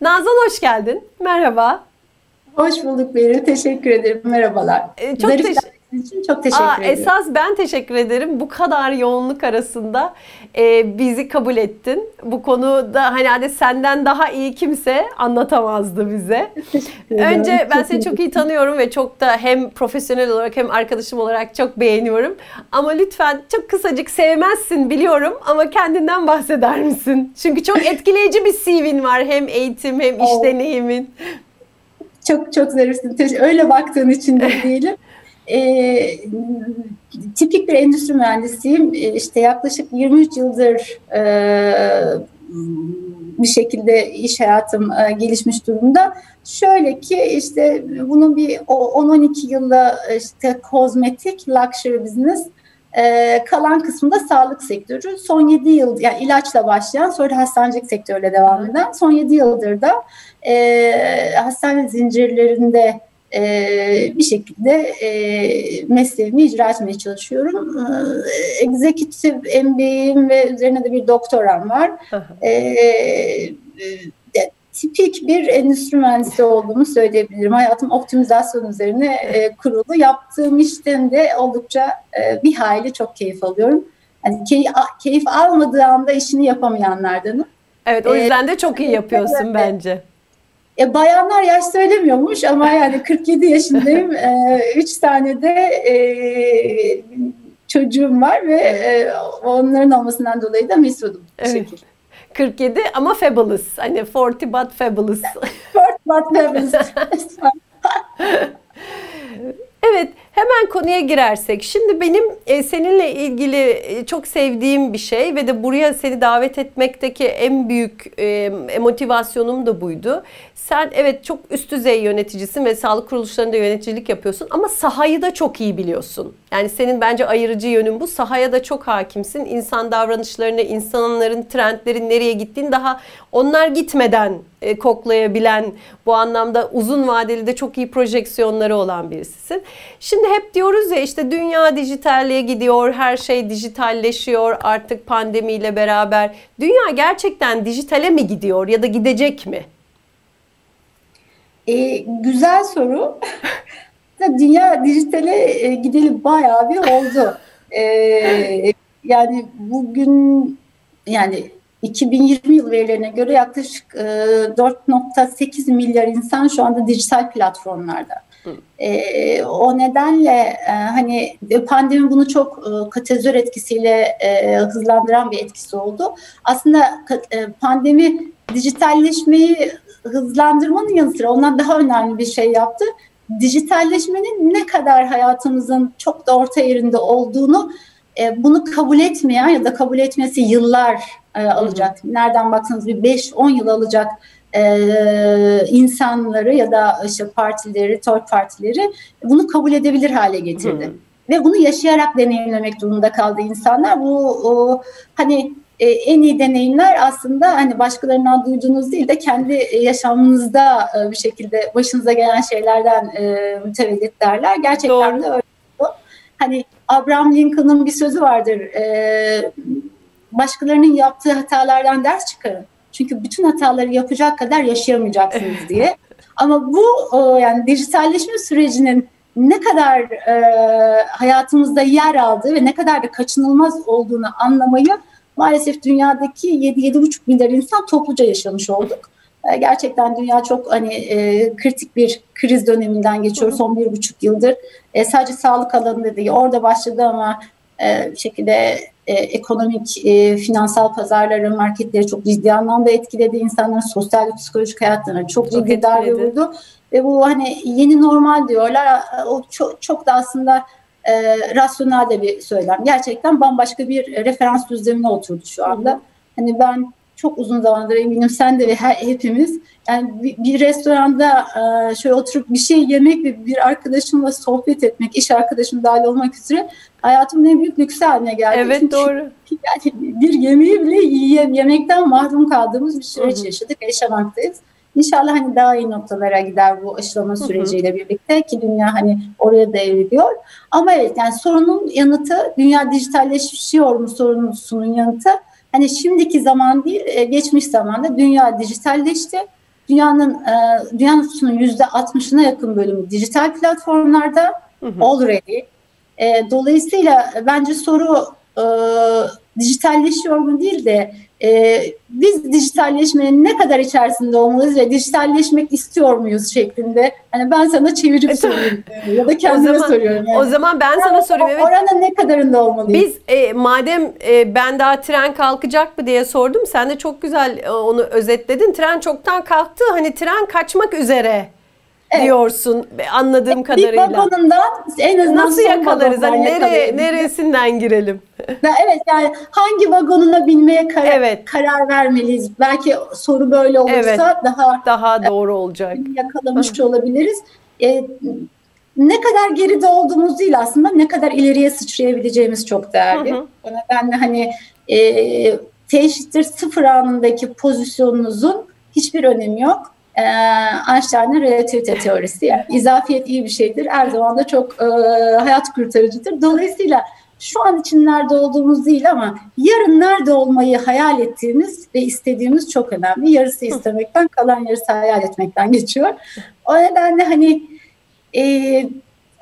Nazan hoş geldin. Merhaba. Hoş bulduk Beril. Teşekkür ederim. Merhabalar. Ee, çok Zarif teş- için çok teşekkür Aa, ederim. esas ben teşekkür ederim. Bu kadar yoğunluk arasında e, bizi kabul ettin. Bu konuda hani, hani senden daha iyi kimse anlatamazdı bize. Önce ben seni çok iyi tanıyorum ve çok da hem profesyonel olarak hem arkadaşım olarak çok beğeniyorum. Ama lütfen çok kısacık sevmezsin biliyorum ama kendinden bahseder misin? Çünkü çok etkileyici bir CV'in var. Hem eğitim hem iş deneyimin. Çok çok zarifsin. Öyle baktığın için de diyelim. Ee, tipik bir endüstri mühendisiyim. Ee, İşte yaklaşık 23 yıldır e, bir şekilde iş hayatım e, gelişmiş durumda. Şöyle ki işte bunun bir o- 10-12 yılla işte kozmetik, luxury business, e, kalan kısmında sağlık sektörü. Son 7 yıl yani ilaçla başlayan sonra hastanecilik sektörüyle devam eden son 7 yıldır da e, hastane zincirlerinde e, bir şekilde e, mesleğimi icra etmeye çalışıyorum. E, Executive MBA'im ve üzerine de bir doktoram var. E, e, tipik bir endüstri mühendisi olduğumu söyleyebilirim. Hayatım optimizasyon üzerine e, kurulu. Yaptığım işten de oldukça e, bir hayli çok keyif alıyorum. Yani key, keyif almadığı anda işini yapamayanlardanım. Evet o yüzden de çok iyi yapıyorsun bence. E, bayanlar yaş söylemiyormuş ama yani 47 yaşındayım. E, üç tane de e, çocuğum var ve e, onların olmasından dolayı da mesudum. Evet. şekilde. 47 ama fabulous. Hani 40 but fabulous. Fort Worth Pebbles. Evet, hemen konuya girersek. Şimdi benim e, seninle ilgili e, çok sevdiğim bir şey ve de buraya seni davet etmekteki en büyük e, motivasyonum da buydu. Sen evet çok üst düzey yöneticisin ve sağlık kuruluşlarında yöneticilik yapıyorsun ama sahayı da çok iyi biliyorsun. Yani senin bence ayırıcı yönün bu. Sahaya da çok hakimsin. İnsan davranışlarını, insanların trendlerin nereye gittiğini daha onlar gitmeden koklayabilen, bu anlamda uzun vadeli de çok iyi projeksiyonları olan birisisin. Şimdi hep diyoruz ya işte dünya dijitalliğe gidiyor, her şey dijitalleşiyor artık pandemiyle beraber. Dünya gerçekten dijitale mi gidiyor ya da gidecek mi? E, güzel soru. Dünya dijitale e, gideli bayağı bir oldu. E, yani bugün yani 2020 yıl verilerine göre yaklaşık e, 4.8 milyar insan şu anda dijital platformlarda. E, o nedenle e, hani pandemi bunu çok e, katalizör etkisiyle e, hızlandıran bir etkisi oldu. Aslında e, pandemi dijitalleşmeyi hızlandırmanın yanı sıra ondan daha önemli bir şey yaptı. Dijitalleşmenin ne kadar hayatımızın çok da orta yerinde olduğunu e, bunu kabul etmeyen ya da kabul etmesi yıllar e, alacak. Nereden baksanız bir 5-10 yıl alacak e, insanları ya da işte partileri, third partileri bunu kabul edebilir hale getirdi. Hı. Ve bunu yaşayarak deneyimlemek durumunda kaldı insanlar. Bu o, hani e, en iyi deneyimler aslında hani başkalarından duyduğunuz değil de kendi yaşamınızda e, bir şekilde başınıza gelen şeylerden e, mütevellit derler. Gerçekten Doğru. de öyle. Hani Abraham Lincoln'ın bir sözü vardır. E, başkalarının yaptığı hatalardan ders çıkarın. Çünkü bütün hataları yapacak kadar yaşayamayacaksınız diye. Ama bu o, yani dijitalleşme sürecinin ne kadar e, hayatımızda yer aldığı ve ne kadar da kaçınılmaz olduğunu anlamayı maalesef dünyadaki 7-7,5 milyar insan topluca yaşamış olduk. E, gerçekten dünya çok hani e, kritik bir kriz döneminden geçiyor son bir buçuk yıldır. E, sadece sağlık alanında değil, orada başladı ama e, şekilde e, ekonomik, e, finansal pazarları, marketleri çok ciddi anlamda etkiledi. İnsanların sosyal ve psikolojik hayatlarına çok Çok ciddi darbe etkiledi. vurdu. Ve bu hani yeni normal diyorlar. O çok, çok da aslında e, rasyonel de bir söylem. Gerçekten bambaşka bir referans düzlemine oturdu şu anda. Hani ben çok uzun zamandır eminim sen de ve her, hepimiz yani bir, bir restoranda e, şöyle oturup bir şey yemek ve bir arkadaşımla sohbet etmek, iş arkadaşım dahil olmak üzere hayatımın en büyük lüksü haline geldi. Evet Çünkü doğru. yani bir yemeği bile yiye, yemekten mahrum kaldığımız bir süreç yaşadık, yaşamaktayız. İnşallah hani daha iyi noktalara gider bu aşılama süreciyle birlikte ki dünya hani oraya da evriliyor. Ama evet yani sorunun yanıtı dünya dijitalleşiyor mu sorunusunun yanıtı hani şimdiki zaman değil e, geçmiş zamanda dünya dijitalleşti. dünyanın e, dünya nüfusunun yüzde 60'ına yakın bölümü dijital platformlarda hı hı. already. E, dolayısıyla bence soru dijitalleşiyor mu değil de e, biz dijitalleşmenin ne kadar içerisinde olmalıyız ve dijitalleşmek istiyor muyuz şeklinde. Hani ben sana çevirip sorayım ya da kendime o zaman, soruyorum. Yani. O zaman ben sana sorayım. Evet. Oranın ne kadarında olmalıyız? Biz e, madem e, ben daha tren kalkacak mı diye sordum. Sen de çok güzel e, onu özetledin. Tren çoktan kalktı. Hani tren kaçmak üzere evet. diyorsun anladığım bir kadarıyla. Bir vagonundan en azından Nasıl yakalarız? Hani nereye, neresinden girelim? evet yani hangi vagonuna binmeye karar, evet. karar vermeliyiz? Belki soru böyle olursa evet. daha daha doğru olacak. Yakalamış olabiliriz. E, ne kadar geride olduğumuz değil aslında ne kadar ileriye sıçrayabileceğimiz çok değerli. Hı hı. O nedenle hani e, T eşittir sıfır anındaki pozisyonunuzun hiçbir önemi yok e, Einstein'ın relativite teorisi. Yani izafiyet iyi bir şeydir. Her zaman da çok e, hayat kurtarıcıdır. Dolayısıyla şu an için nerede olduğumuz değil ama yarın nerede olmayı hayal ettiğimiz ve istediğimiz çok önemli. Yarısı istemekten kalan yarısı hayal etmekten geçiyor. O nedenle hani e,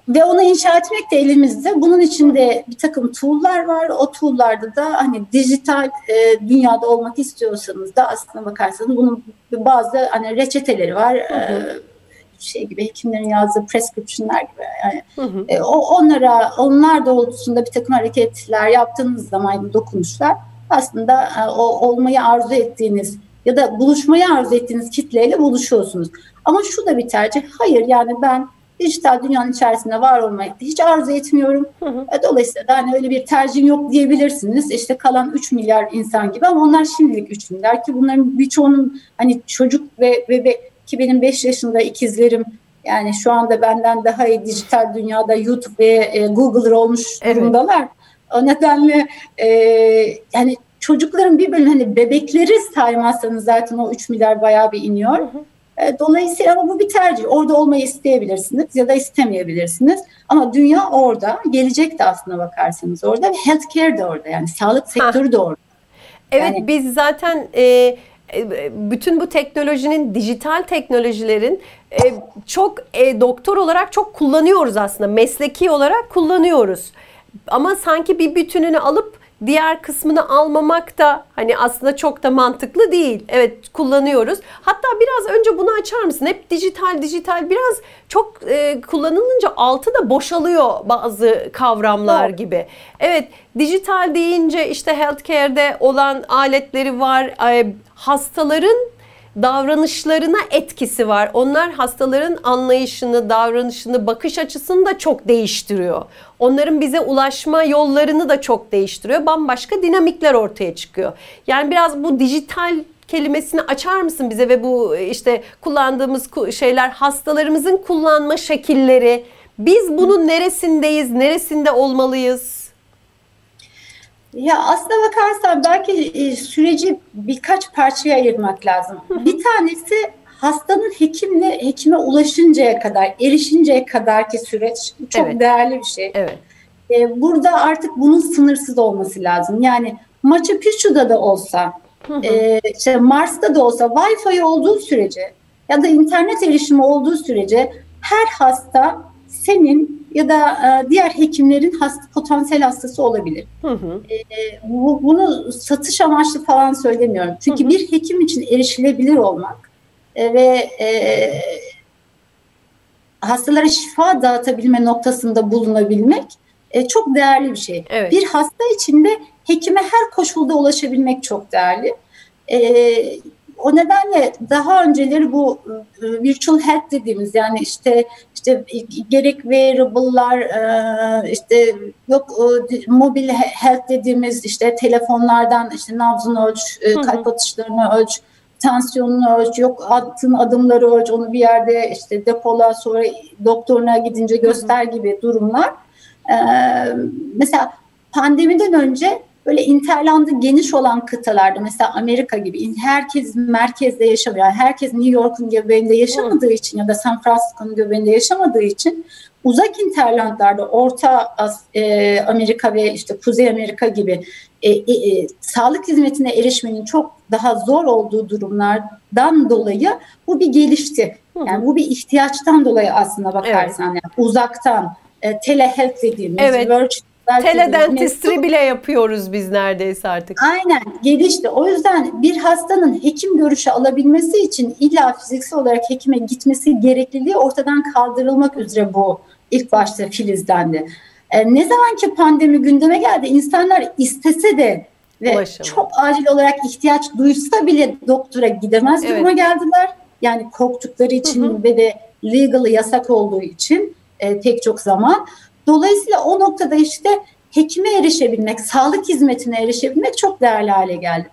ve onu inşa etmek de elimizde. Bunun içinde bir takım tool'lar var. O tool'larda da hani dijital e, dünyada olmak istiyorsanız da aslına bakarsanız bunun bazı hani reçeteleri var. Hı hı. E, şey gibi hekimlerin yazdığı prescription'lar gibi yani hı hı. E, o onlara onlar doğrultusunda bir takım hareketler yaptığınız zaman dokunuşlar aslında e, o olmayı arzu ettiğiniz ya da buluşmayı arzu ettiğiniz kitleyle buluşuyorsunuz. Ama şu da bir tercih. Hayır yani ben dijital dünyanın içerisinde var olmayı hiç arzu etmiyorum. Hı hı. E, dolayısıyla da hani öyle bir tercihim yok diyebilirsiniz. İşte kalan 3 milyar insan gibi ama onlar şimdilik 3 milyar ki bunların birçoğunun hani çocuk ve bebek ki benim 5 yaşında ikizlerim yani şu anda benden daha iyi dijital dünyada YouTube ve e, Google'ır olmuş evet. durumdalar. O nedenle e, yani çocukların bir bölümü hani bebekleri saymazsanız zaten o 3 milyar bayağı bir iniyor. Hı hı. E, dolayısıyla ama bu bir tercih. Orada olmayı isteyebilirsiniz ya da istemeyebilirsiniz. Ama dünya orada. Gelecek de aslında bakarsanız orada. Ve healthcare de orada. Yani sağlık sektörü de orada. Evet yani, biz zaten e, e, bütün bu teknolojinin, dijital teknolojilerin e, çok e, doktor olarak çok kullanıyoruz aslında. Mesleki olarak kullanıyoruz. Ama sanki bir bütününü alıp diğer kısmını almamak da hani aslında çok da mantıklı değil. Evet kullanıyoruz. Hatta biraz önce bunu açar mısın? Hep dijital dijital biraz çok e, kullanılınca altı da boşalıyor bazı kavramlar evet. gibi. Evet dijital deyince işte healthcare'de olan aletleri var. E, hastaların davranışlarına etkisi var. Onlar hastaların anlayışını, davranışını, bakış açısını da çok değiştiriyor. Onların bize ulaşma yollarını da çok değiştiriyor. Bambaşka dinamikler ortaya çıkıyor. Yani biraz bu dijital kelimesini açar mısın bize ve bu işte kullandığımız şeyler hastalarımızın kullanma şekilleri. Biz bunun neresindeyiz, neresinde olmalıyız? Ya aslına bakarsan belki e, süreci birkaç parçaya ayırmak lazım. Bir tanesi hastanın hekimle hekime ulaşıncaya kadar, erişinceye kadarki süreç çok evet. değerli bir şey. Evet. Ee, burada artık bunun sınırsız olması lazım. Yani Machu Picchu'da da olsa, E, işte Mars'ta da olsa Wi-Fi olduğu sürece ya da internet erişimi olduğu sürece her hasta senin ya da e, diğer hekimlerin hasta, potansiyel hastası olabilir. Hı hı. E, bu, bunu satış amaçlı falan söylemiyorum. Çünkü hı hı. bir hekim için erişilebilir olmak e, ve e, hastalara şifa dağıtabilme noktasında bulunabilmek e, çok değerli bir şey. Evet. Bir hasta için de hekime her koşulda ulaşabilmek çok değerli. E, o nedenle daha önceleri bu e, virtual health dediğimiz yani işte işte gerek wearable'lar e, işte yok mobil health dediğimiz işte telefonlardan işte nabzını ölç, e, kalp atışlarını ölç, tansiyonunu ölç, yok attığın adımları ölç, onu bir yerde işte depola sonra doktoruna gidince göster gibi durumlar. Mesela pandemiden önce böyle interlandı geniş olan kıtalarda mesela Amerika gibi herkes merkezde yaşamıyor. Yani herkes New York'un göbeğinde yaşamadığı için ya da San Francisco'nun göbeğinde yaşamadığı için uzak interlandlarda Orta e, Amerika ve işte Kuzey Amerika gibi e, e, e, sağlık hizmetine erişmenin çok daha zor olduğu durumlardan dolayı bu bir gelişti. Yani bu bir ihtiyaçtan dolayı aslında bakarsan evet. yani uzaktan e, telehealth dediğimiz evet. Teledentistri bile yapıyoruz biz neredeyse artık. Aynen gelişti. O yüzden bir hastanın hekim görüşü alabilmesi için illa fiziksel olarak hekime gitmesi gerekliliği ortadan kaldırılmak üzere bu ilk başta filizlendi. E, ne zaman ki pandemi gündeme geldi insanlar istese de ve Ulaşım. çok acil olarak ihtiyaç duysa bile doktora gidemez evet. duruma geldiler. Yani korktukları için hı hı. ve de legal yasak olduğu için e, pek çok zaman. Dolayısıyla o noktada işte hekime erişebilmek, sağlık hizmetine erişebilmek çok değerli hale geldi.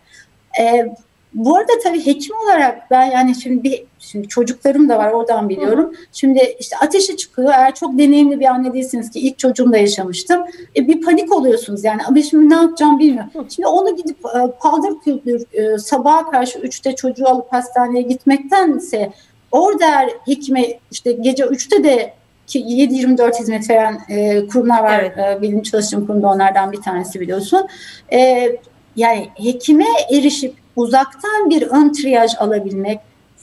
E, bu arada tabii hekim olarak ben yani şimdi bir şimdi çocuklarım da var oradan biliyorum. Şimdi işte ateşi çıkıyor. Eğer çok deneyimli bir anne değilsiniz ki ilk çocuğumda yaşamıştım. E, bir panik oluyorsunuz yani. Ama şimdi ne yapacağım bilmiyorum. Şimdi onu gidip e, paldır küldür e, sabaha karşı 3'te çocuğu alıp hastaneye gitmektense orada hekime işte gece 3'te de 7-24 hizmet veren e, kurumlar var. Evet. E, benim çalıştığım kurumda onlardan bir tanesi biliyorsun. E, yani hekime erişip uzaktan bir ön triyaj alabilmek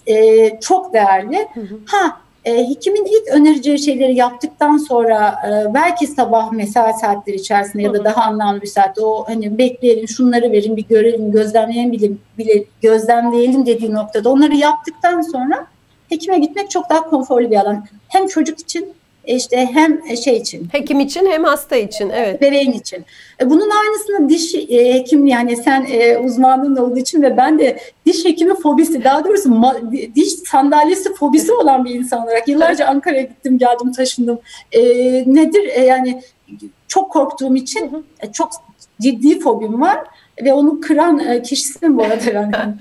e, çok değerli. Hı hı. Ha e, hekimin ilk önereceği şeyleri yaptıktan sonra e, belki sabah mesai saatleri içerisinde ya da daha anlamlı bir saatte o hani bekleyelim şunları verin bir görelim gözlemleyelim bile, bile gözlemleyelim dediği noktada onları yaptıktan sonra hekime gitmek çok daha konforlu bir alan. Hem çocuk için e, işte hem e, şey için. Hekim için hem hasta için evet. Bebeğin için. E, bunun aynısını diş hekim yani sen uzmanlığın olduğu için ve ben de diş hekimi fobisi daha doğrusu diş sandalyesi fobisi olan bir insan olarak yıllarca Ankara'ya gittim geldim taşındım. E, nedir yani çok korktuğum için çok ciddi fobim var ve onu kıran e, kişisin bu arada yani.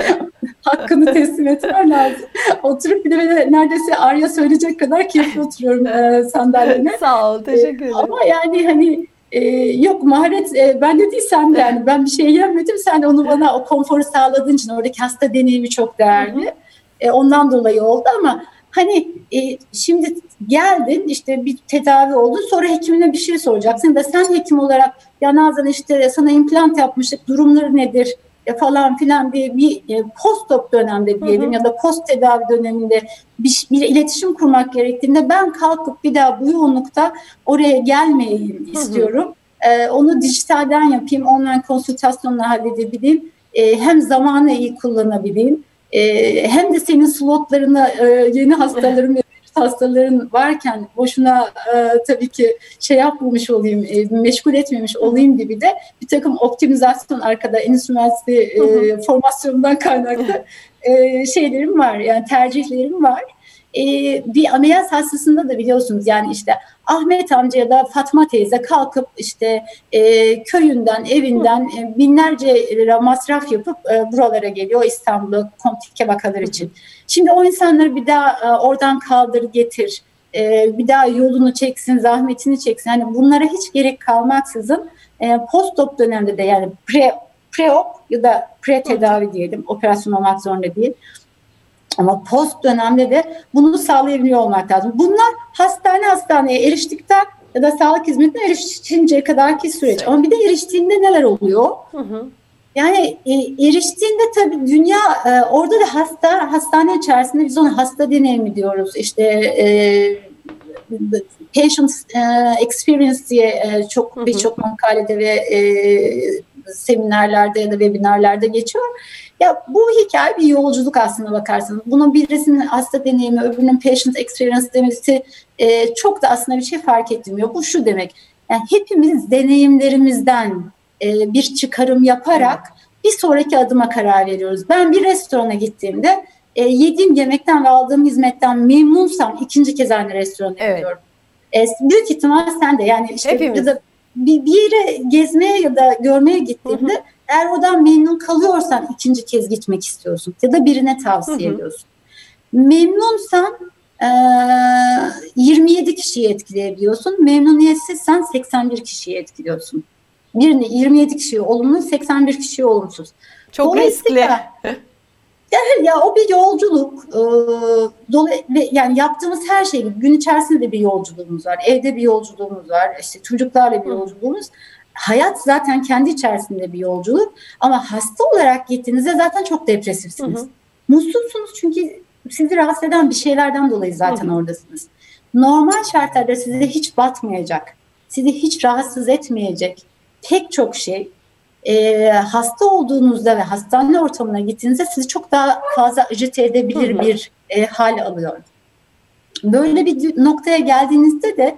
Hakkını teslim etmen lazım. Oturup bir de böyle neredeyse Arya söyleyecek kadar keyifli oturuyorum e, sandalyene. Sağ ol, teşekkür ederim. ama yani hani e, yok maharet e, ben de değil sen de yani ben bir şey yemedim sen onu bana o konforu sağladığın için oradaki hasta deneyimi çok değerli. E, ondan dolayı oldu ama hani e, şimdi geldin işte bir tedavi oldu sonra hekimine bir şey soracaksın da sen hekim olarak ya Nazan işte sana implant yapmıştık durumları nedir e, falan filan diye bir e, post-op dönemde diyelim hı hı. ya da post tedavi döneminde bir, bir iletişim kurmak gerektiğinde ben kalkıp bir daha bu yoğunlukta oraya gelmeyeyim istiyorum. Hı hı. E, onu dijitalden yapayım, online konsültasyonla halledebileyim. E, hem zamanı iyi kullanabileyim. E, hem de senin slotlarına e, yeni hastalarım hastaların varken boşuna e, tabii ki şey yapmamış olayım, e, meşgul etmemiş olayım gibi de bir takım optimizasyon arkada Endüstri Mühendisliği e, formasyonundan kaynaklı e, şeylerim var. Yani tercihlerim var. E, bir ameliyat hastasında da biliyorsunuz yani işte Ahmet amca ya da Fatma teyze kalkıp işte e, köyünden, evinden e, binlerce lira masraf yapıp e, buralara geliyor İstanbul'a komplike vakalar için. Şimdi o insanları bir daha e, oradan kaldır getir, e, bir daha yolunu çeksin, zahmetini çeksin. Yani bunlara hiç gerek kalmaksızın e, post-op dönemde de yani pre pre-op ya da pre-tedavi diyelim, operasyon olmak zorunda değil. Ama post dönemde de bunu sağlayabiliyor olmak lazım. Bunlar hastane hastaneye eriştikten ya da sağlık hizmetine erişinceye kadarki süreç. Ama bir de eriştiğinde neler oluyor? Hı hı. Yani e, eriştiğinde tabii dünya e, orada da hasta hastane içerisinde biz ona hasta deneyimi diyoruz. İşte e, patient e, experience diye e, çok birçok makalede ve e, seminerlerde ya da webinarlarda geçiyor. Ya bu hikaye bir yolculuk aslında bakarsanız. Bunun birisinin hasta deneyimi, öbürünün patient experience demesi e, çok da aslında bir şey fark etmiyor. Bu şu demek. Yani hepimiz deneyimlerimizden e, bir çıkarım yaparak bir sonraki adıma karar veriyoruz. Ben bir restorana gittiğimde e, yediğim yemekten ve aldığım hizmetten memnunsam ikinci kez aynı restorana evet. gidiyorum. E, büyük ihtimal sen de yani işte Hepimiz. ya da bir, bir yere gezmeye ya da görmeye gittiğimde hı hı. Eğer oradan memnun kalıyorsan ikinci kez gitmek istiyorsun ya da birine tavsiye hı hı. ediyorsun. Memnunsan e, 27 kişiyi etkileyebiliyorsun. Memnuniyetsizsen 81 kişiyi etkiliyorsun. Birini 27 kişiyi olumlu, 81 kişiyi olumsuz. Çok riskli. Yani ya o bir yolculuk. Ee, yani yaptığımız her şey gün içerisinde de bir yolculuğumuz var. Evde bir yolculuğumuz var. İşte çocuklarla bir yolculuğumuz. Hayat zaten kendi içerisinde bir yolculuk ama hasta olarak gittiğinizde zaten çok depresifsiniz. Hı hı. Mutsuzsunuz çünkü sizi rahatsız eden bir şeylerden dolayı zaten hı hı. oradasınız. Normal şartlarda size hiç batmayacak, sizi hiç rahatsız etmeyecek pek çok şey e, hasta olduğunuzda ve hastane ortamına gittiğinizde sizi çok daha fazla acite edebilir hı hı. bir e, hal alıyor. Böyle bir noktaya geldiğinizde de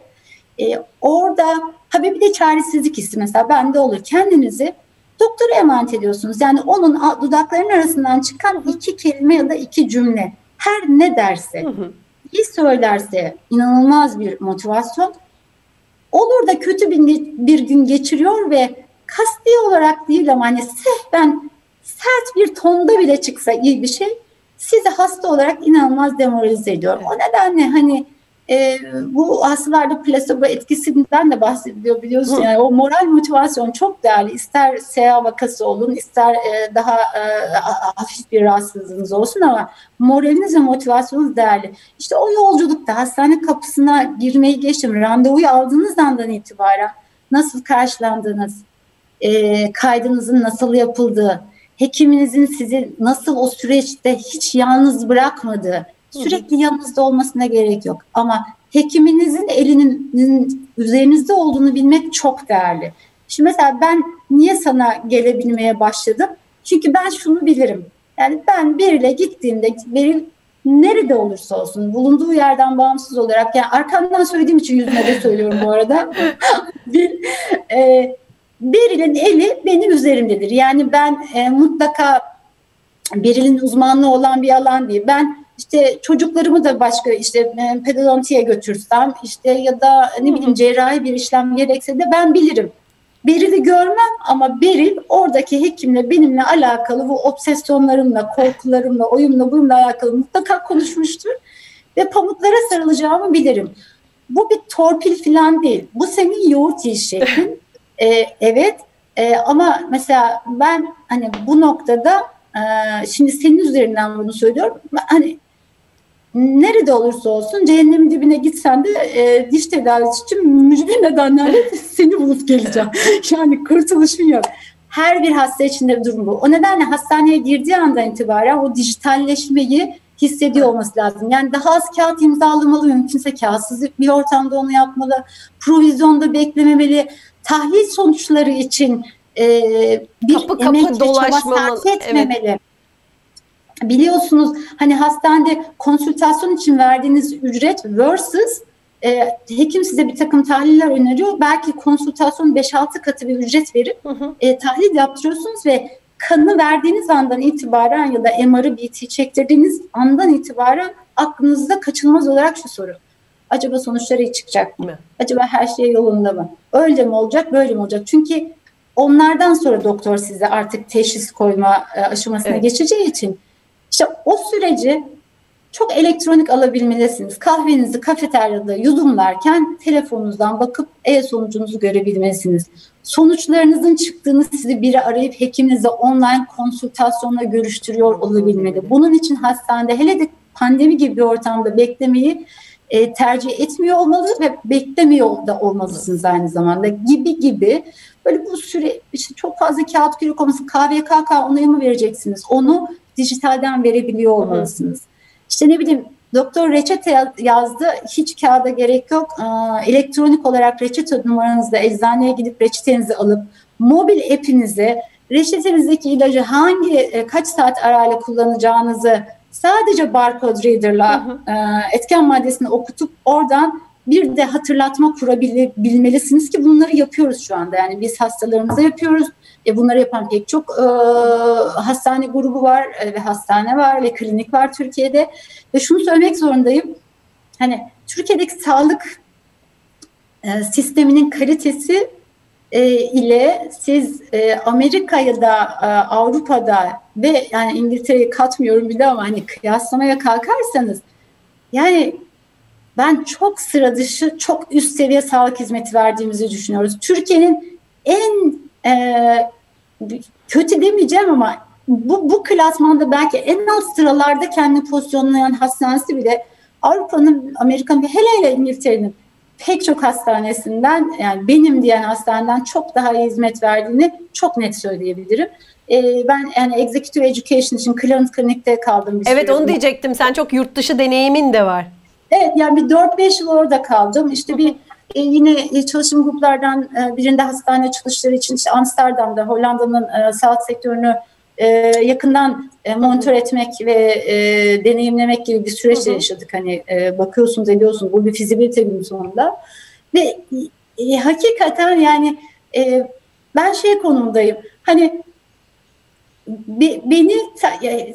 e, orada ha bir de çaresizlik hissi mesela bende olur. Kendinizi doktora emanet ediyorsunuz. Yani onun dudaklarının arasından çıkan iki kelime ya da iki cümle. Her ne derse, iyi söylerse inanılmaz bir motivasyon. Olur da kötü bir, bir gün geçiriyor ve kasti olarak değil ama hani ben sert bir tonda bile çıksa iyi bir şey sizi hasta olarak inanılmaz demoralize ediyor. O nedenle hani e, bu hastalarda plasebo etkisinden de bahsediyor biliyorsun. Yani o moral motivasyon çok değerli. İster SEA vakası olun, ister e, daha e, hafif bir rahatsızlığınız olsun ama moraliniz ve motivasyonunuz değerli. İşte o yolculukta hastane kapısına girmeyi geçtim. Randevuyu aldığınız andan itibaren nasıl karşılandığınız, e, kaydınızın nasıl yapıldığı, hekiminizin sizi nasıl o süreçte hiç yalnız bırakmadığı, sürekli yanınızda olmasına gerek yok. Ama hekiminizin elinin üzerinizde olduğunu bilmek çok değerli. Şimdi mesela ben niye sana gelebilmeye başladım? Çünkü ben şunu bilirim. Yani ben biriyle gittiğimde Beril nerede olursa olsun bulunduğu yerden bağımsız olarak yani arkamdan söylediğim için yüzüne de söylüyorum bu arada. bir e, Beril'in eli benim üzerimdedir. Yani ben e, mutlaka Beril'in uzmanlığı olan bir alan değil. Ben işte çocuklarımı da başka işte e, pedodontiye götürsem işte ya da ne bileyim cerrahi bir işlem gerekse de ben bilirim. Beril'i görmem ama Beril oradaki hekimle benimle alakalı bu obsesyonlarımla, korkularımla, oyumla, buyumla alakalı mutlaka konuşmuştur. Ve pamuklara sarılacağımı bilirim. Bu bir torpil falan değil. Bu senin yoğurt yiyiş şeklin. E, evet e, ama mesela ben hani bu noktada e, şimdi senin üzerinden bunu söylüyorum. Hani nerede olursa olsun cehennemin dibine gitsen de e, diş tedavisi için mücbir nedenlerle seni bulup geleceğim. yani kurtuluşun yok. Her bir hasta için de durum bu. O nedenle hastaneye girdiği andan itibaren o dijitalleşmeyi hissediyor olması lazım. Yani daha az kağıt imzalamalı, mümkünse kağıtsız bir ortamda onu yapmalı. Provizyonda beklememeli tahlil sonuçları için e, bir kapı kapı emek dolaşmalı, etmemeli. Evet. Biliyorsunuz hani hastanede konsültasyon için verdiğiniz ücret versus e, hekim size bir takım tahliller öneriyor. Belki konsültasyon 5-6 katı bir ücret verip hı hı. E, tahlil yaptırıyorsunuz ve kanı verdiğiniz andan itibaren ya da MR'ı BT çektirdiğiniz andan itibaren aklınızda kaçınılmaz olarak şu soru. Acaba sonuçları iyi çıkacak mı? Acaba her şey yolunda mı? Öyle mi olacak, böyle mi olacak? Çünkü onlardan sonra doktor size artık teşhis koyma e, aşamasına evet. geçeceği için işte o süreci çok elektronik alabilmelisiniz. Kahvenizi kafeteryada yudumlarken telefonunuzdan bakıp e-sonucunuzu görebilmelisiniz. Sonuçlarınızın çıktığını sizi biri arayıp hekiminizle online konsültasyonla görüştürüyor olabilmeli. Bunun için hastanede hele de pandemi gibi bir ortamda beklemeyi e, tercih etmiyor olmalı ve beklemiyor da olmalısınız aynı zamanda gibi gibi. Böyle bu süre işte çok fazla kağıt kürek olması KVKK onayımı vereceksiniz. Onu dijitalden verebiliyor olmalısınız. Hı. İşte ne bileyim doktor reçete yazdı hiç kağıda gerek yok. Elektronik olarak reçete numaranızla eczaneye gidip reçetenizi alıp mobil app'inizi reçetenizdeki ilacı hangi e, kaç saat arayla kullanacağınızı sadece barcode reader'la. E, etken maddesini okutup oradan bir de hatırlatma kurabilmelisiniz ki bunları yapıyoruz şu anda. Yani biz hastalarımıza yapıyoruz. E, bunları yapan pek çok e, hastane grubu var e, ve hastane var ve klinik var Türkiye'de. Ve şunu söylemek zorundayım. Hani Türkiye'deki sağlık e, sisteminin kalitesi e, ile siz e, Amerika'ya da e, Avrupa'da ve yani İngiltere'yi katmıyorum bile ama hani kıyaslamaya kalkarsanız yani ben çok sıra dışı, çok üst seviye sağlık hizmeti verdiğimizi düşünüyoruz. Türkiye'nin en e, kötü demeyeceğim ama bu, bu klasmanda belki en alt sıralarda kendini pozisyonlayan hastanesi bile Avrupa'nın, Amerika'nın ve hele hele İngiltere'nin pek çok hastanesinden yani benim diyen hastaneden çok daha iyi hizmet verdiğini çok net söyleyebilirim. Ee, ben yani Executive Education için Clarence Klinik'te kaldım bir Evet onu diyecektim. Sen çok yurt dışı deneyimin de var. Evet yani bir 4-5 yıl orada kaldım. İşte bir e, yine çalışım gruplardan e, birinde hastane çalışları için işte Amsterdam'da Hollanda'nın e, sağlık sektörünü e, yakından e, monitör etmek ve e, deneyimlemek gibi bir süreçle yaşadık. Hani e, bakıyorsunuz ediyorsunuz bu bir fizibilite günü sonunda. Ve e, hakikaten yani e, ben şey konumdayım hani be, beni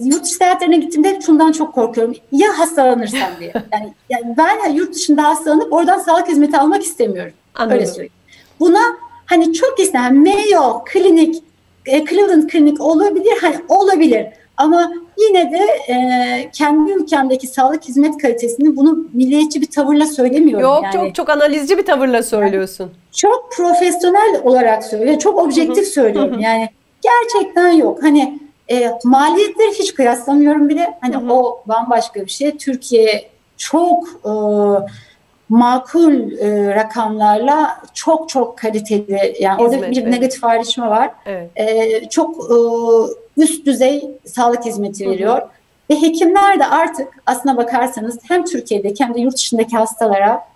yurt dışı seyahatlerine gittiğimde şundan çok korkuyorum. Ya hastalanırsam diye. Yani, yani ben yurt dışında hastalanıp oradan sağlık hizmeti almak istemiyorum. Anladım. Öyle söyleyeyim. Buna hani çok isteyen Mayo Klinik, e, Cleveland Klinik olabilir. Hani olabilir. Ama yine de e, kendi ülkemdeki sağlık hizmet kalitesini bunu milliyetçi bir tavırla söylemiyorum. Yok yani. çok çok analizci bir tavırla söylüyorsun. Yani çok profesyonel olarak söylüyorum. Çok objektif söylüyorum. Yani gerçekten yok. Hani e, maliyetleri hiç kıyaslamıyorum bile. Hani hı hı. o bambaşka bir şey. Türkiye çok e, makul e, rakamlarla çok çok kaliteli yani Hizmet, orada bir evet. negatif ayrışma var. Evet. E, çok e, üst düzey sağlık hizmeti veriyor. Hı hı. Ve hekimler de artık aslına bakarsanız hem Türkiye'deki hem de yurt dışındaki hastalara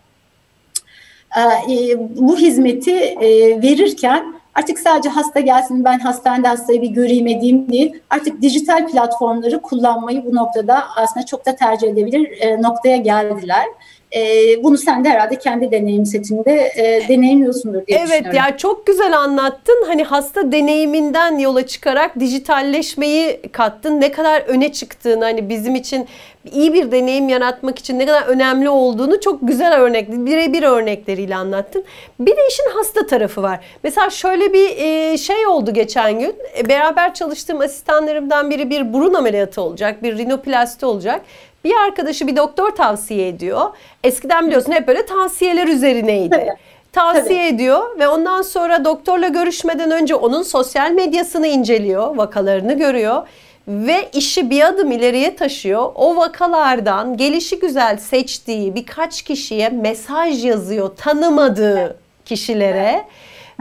e, bu hizmeti e, verirken Artık sadece hasta gelsin ben hastanede hastayı bir göreyim edeyim değil. Artık dijital platformları kullanmayı bu noktada aslında çok da tercih edebilir e, noktaya geldiler. E, bunu sen de herhalde kendi deneyim setinde e, deneyimliyorsundur diye evet, düşünüyorum. Evet ya çok güzel anlattın. Hani hasta deneyiminden yola çıkarak dijitalleşmeyi kattın. Ne kadar öne çıktığını hani bizim için iyi bir deneyim yaratmak için ne kadar önemli olduğunu çok güzel örnek, birebir örnekleriyle anlattın. Bir de işin hasta tarafı var. Mesela şöyle bir e, şey oldu geçen gün. E, beraber çalıştığım asistanlarımdan biri bir burun ameliyatı olacak, bir rinoplasti olacak. Bir arkadaşı bir doktor tavsiye ediyor. Eskiden biliyorsun hep böyle tavsiyeler üzerineydi. Evet tavsiye Tabii. ediyor ve ondan sonra doktorla görüşmeden önce onun sosyal medyasını inceliyor, vakalarını görüyor ve işi bir adım ileriye taşıyor. O vakalardan gelişi güzel seçtiği birkaç kişiye mesaj yazıyor tanımadığı kişilere.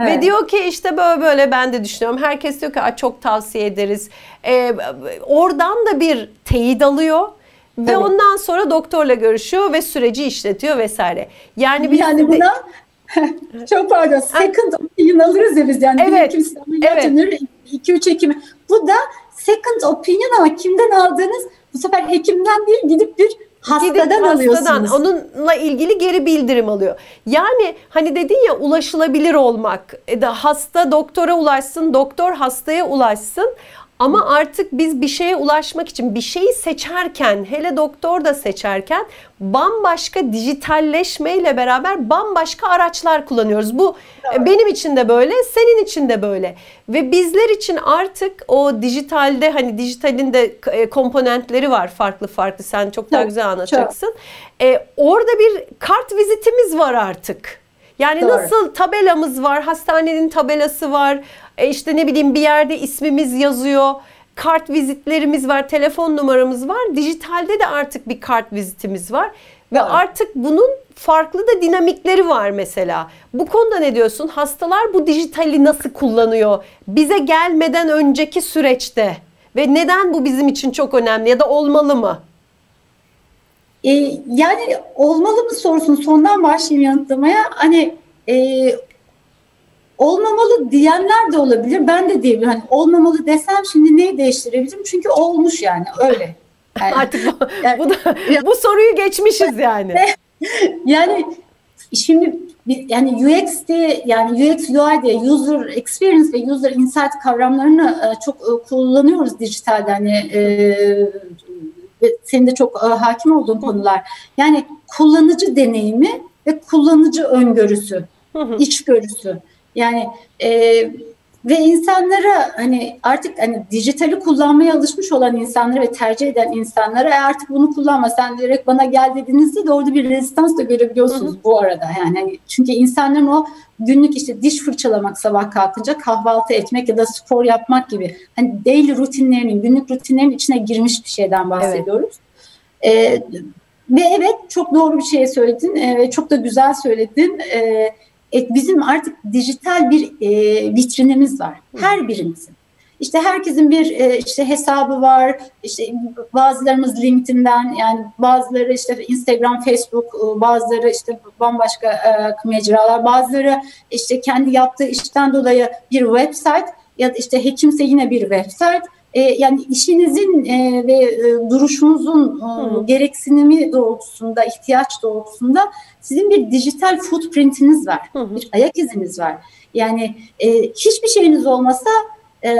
Evet. Ve diyor ki işte böyle böyle ben de düşünüyorum. Herkes diyor ki çok tavsiye ederiz. Ee, oradan da bir teyit alıyor. Ve evet. ondan sonra doktorla görüşüyor ve süreci işletiyor vesaire. Yani biz yani buna de... çok pardon second opinion alırız ya biz yani. Evet. Evet. 2-3 hekim. Bu da second opinion ama kimden aldığınız bu sefer hekimden değil gidip bir hastadan Gidip alıyorsunuz. Hastadan, onunla ilgili geri bildirim alıyor. Yani hani dedin ya ulaşılabilir olmak. E de hasta doktora ulaşsın, doktor hastaya ulaşsın. Ama artık biz bir şeye ulaşmak için bir şeyi seçerken hele doktor da seçerken bambaşka dijitalleşmeyle beraber bambaşka araçlar kullanıyoruz. Bu evet. benim için de böyle, senin için de böyle. Ve bizler için artık o dijitalde hani dijitalin de e, komponentleri var farklı farklı. Sen çok daha güzel anlatacaksın. Ee, orada bir kart vizitimiz var artık. Yani Doğru. nasıl tabelamız var, hastanenin tabelası var, e işte ne bileyim bir yerde ismimiz yazıyor, kart vizitlerimiz var, telefon numaramız var. Dijitalde de artık bir kart vizitimiz var. Ve evet. artık bunun farklı da dinamikleri var mesela. Bu konuda ne diyorsun? Hastalar bu dijitali nasıl kullanıyor? Bize gelmeden önceki süreçte ve neden bu bizim için çok önemli ya da olmalı mı? E, yani olmalı mı sorusunu sondan başlayayım yanıtlamaya. Hani e, olmamalı diyenler de olabilir. Ben de diyebilirim. Hani olmamalı desem şimdi neyi değiştirebilirim? Çünkü olmuş yani öyle. Yani, Artık bu, yani, bu, da, bu soruyu geçmişiz yani. yani şimdi yani UX diye yani UX UI diye user experience ve user insight kavramlarını e, çok e, kullanıyoruz dijitalde hani e, senin de çok hakim olduğun konular. Yani kullanıcı deneyimi ve kullanıcı öngörüsü, içgörüsü. Yani e, ve insanlara hani artık hani dijitali kullanmaya alışmış olan insanlara ve tercih eden insanlara e artık bunu kullanma sen direkt bana gel dediğinizde de orada bir rezistans da görebiliyorsunuz bu arada. Yani hani çünkü insanların o günlük işte diş fırçalamak sabah kalkınca kahvaltı etmek ya da spor yapmak gibi hani daily rutinlerinin günlük rutinlerin içine girmiş bir şeyden bahsediyoruz. Evet. E, ve evet çok doğru bir şey söyledin ve çok da güzel söyledin. E, bizim artık dijital bir e, vitrinimiz var. Her birimizin. İşte herkesin bir e, işte hesabı var. İşte bazılarımız LinkedIn'den yani bazıları işte Instagram, Facebook, e, bazıları işte bambaşka e, mecralar, bazıları işte kendi yaptığı işten dolayı bir website ya da işte hekimse yine bir website. E, yani işinizin e, ve e, duruşunuzun e, gereksinimi doğrultusunda, ihtiyaç doğrultusunda sizin bir dijital footprintiniz var. Hı Bir ayak iziniz var. Yani e, hiçbir şeyiniz olmasa e,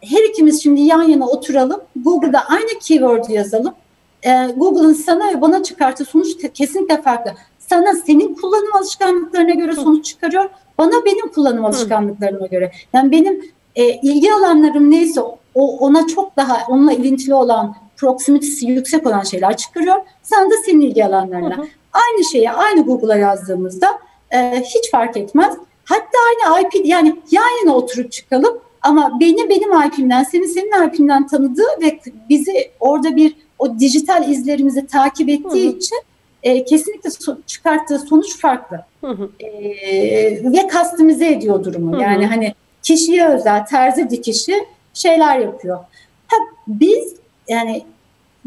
her ikimiz şimdi yan yana oturalım. Google'da aynı keyword yazalım. E, Google'ın sana ve bana çıkarttığı sonuç kesinlikle farklı. Sana senin kullanım alışkanlıklarına göre sonuç çıkarıyor. Bana benim kullanım alışkanlıklarıma göre. Yani benim e, ilgi alanlarım neyse o ona çok daha onunla ilintili olan proximity'si yüksek olan şeyler çıkarıyor. Sana da senin ilgi alanlarına. Hı hı. Aynı şeyi aynı Google'a yazdığımızda e, hiç fark etmez. Hatta aynı IP yani yan yana oturup çıkalım ama beni benim IP'mden, seni senin IP'mden tanıdığı ve bizi orada bir o dijital izlerimizi takip ettiği hı hı. için e, kesinlikle so- çıkarttığı sonuç farklı. Hı hı. E, ve kastimize ediyor durumu. Hı hı. Yani hani kişiye özel terzi dikişi şeyler yapıyor. Ha, biz yani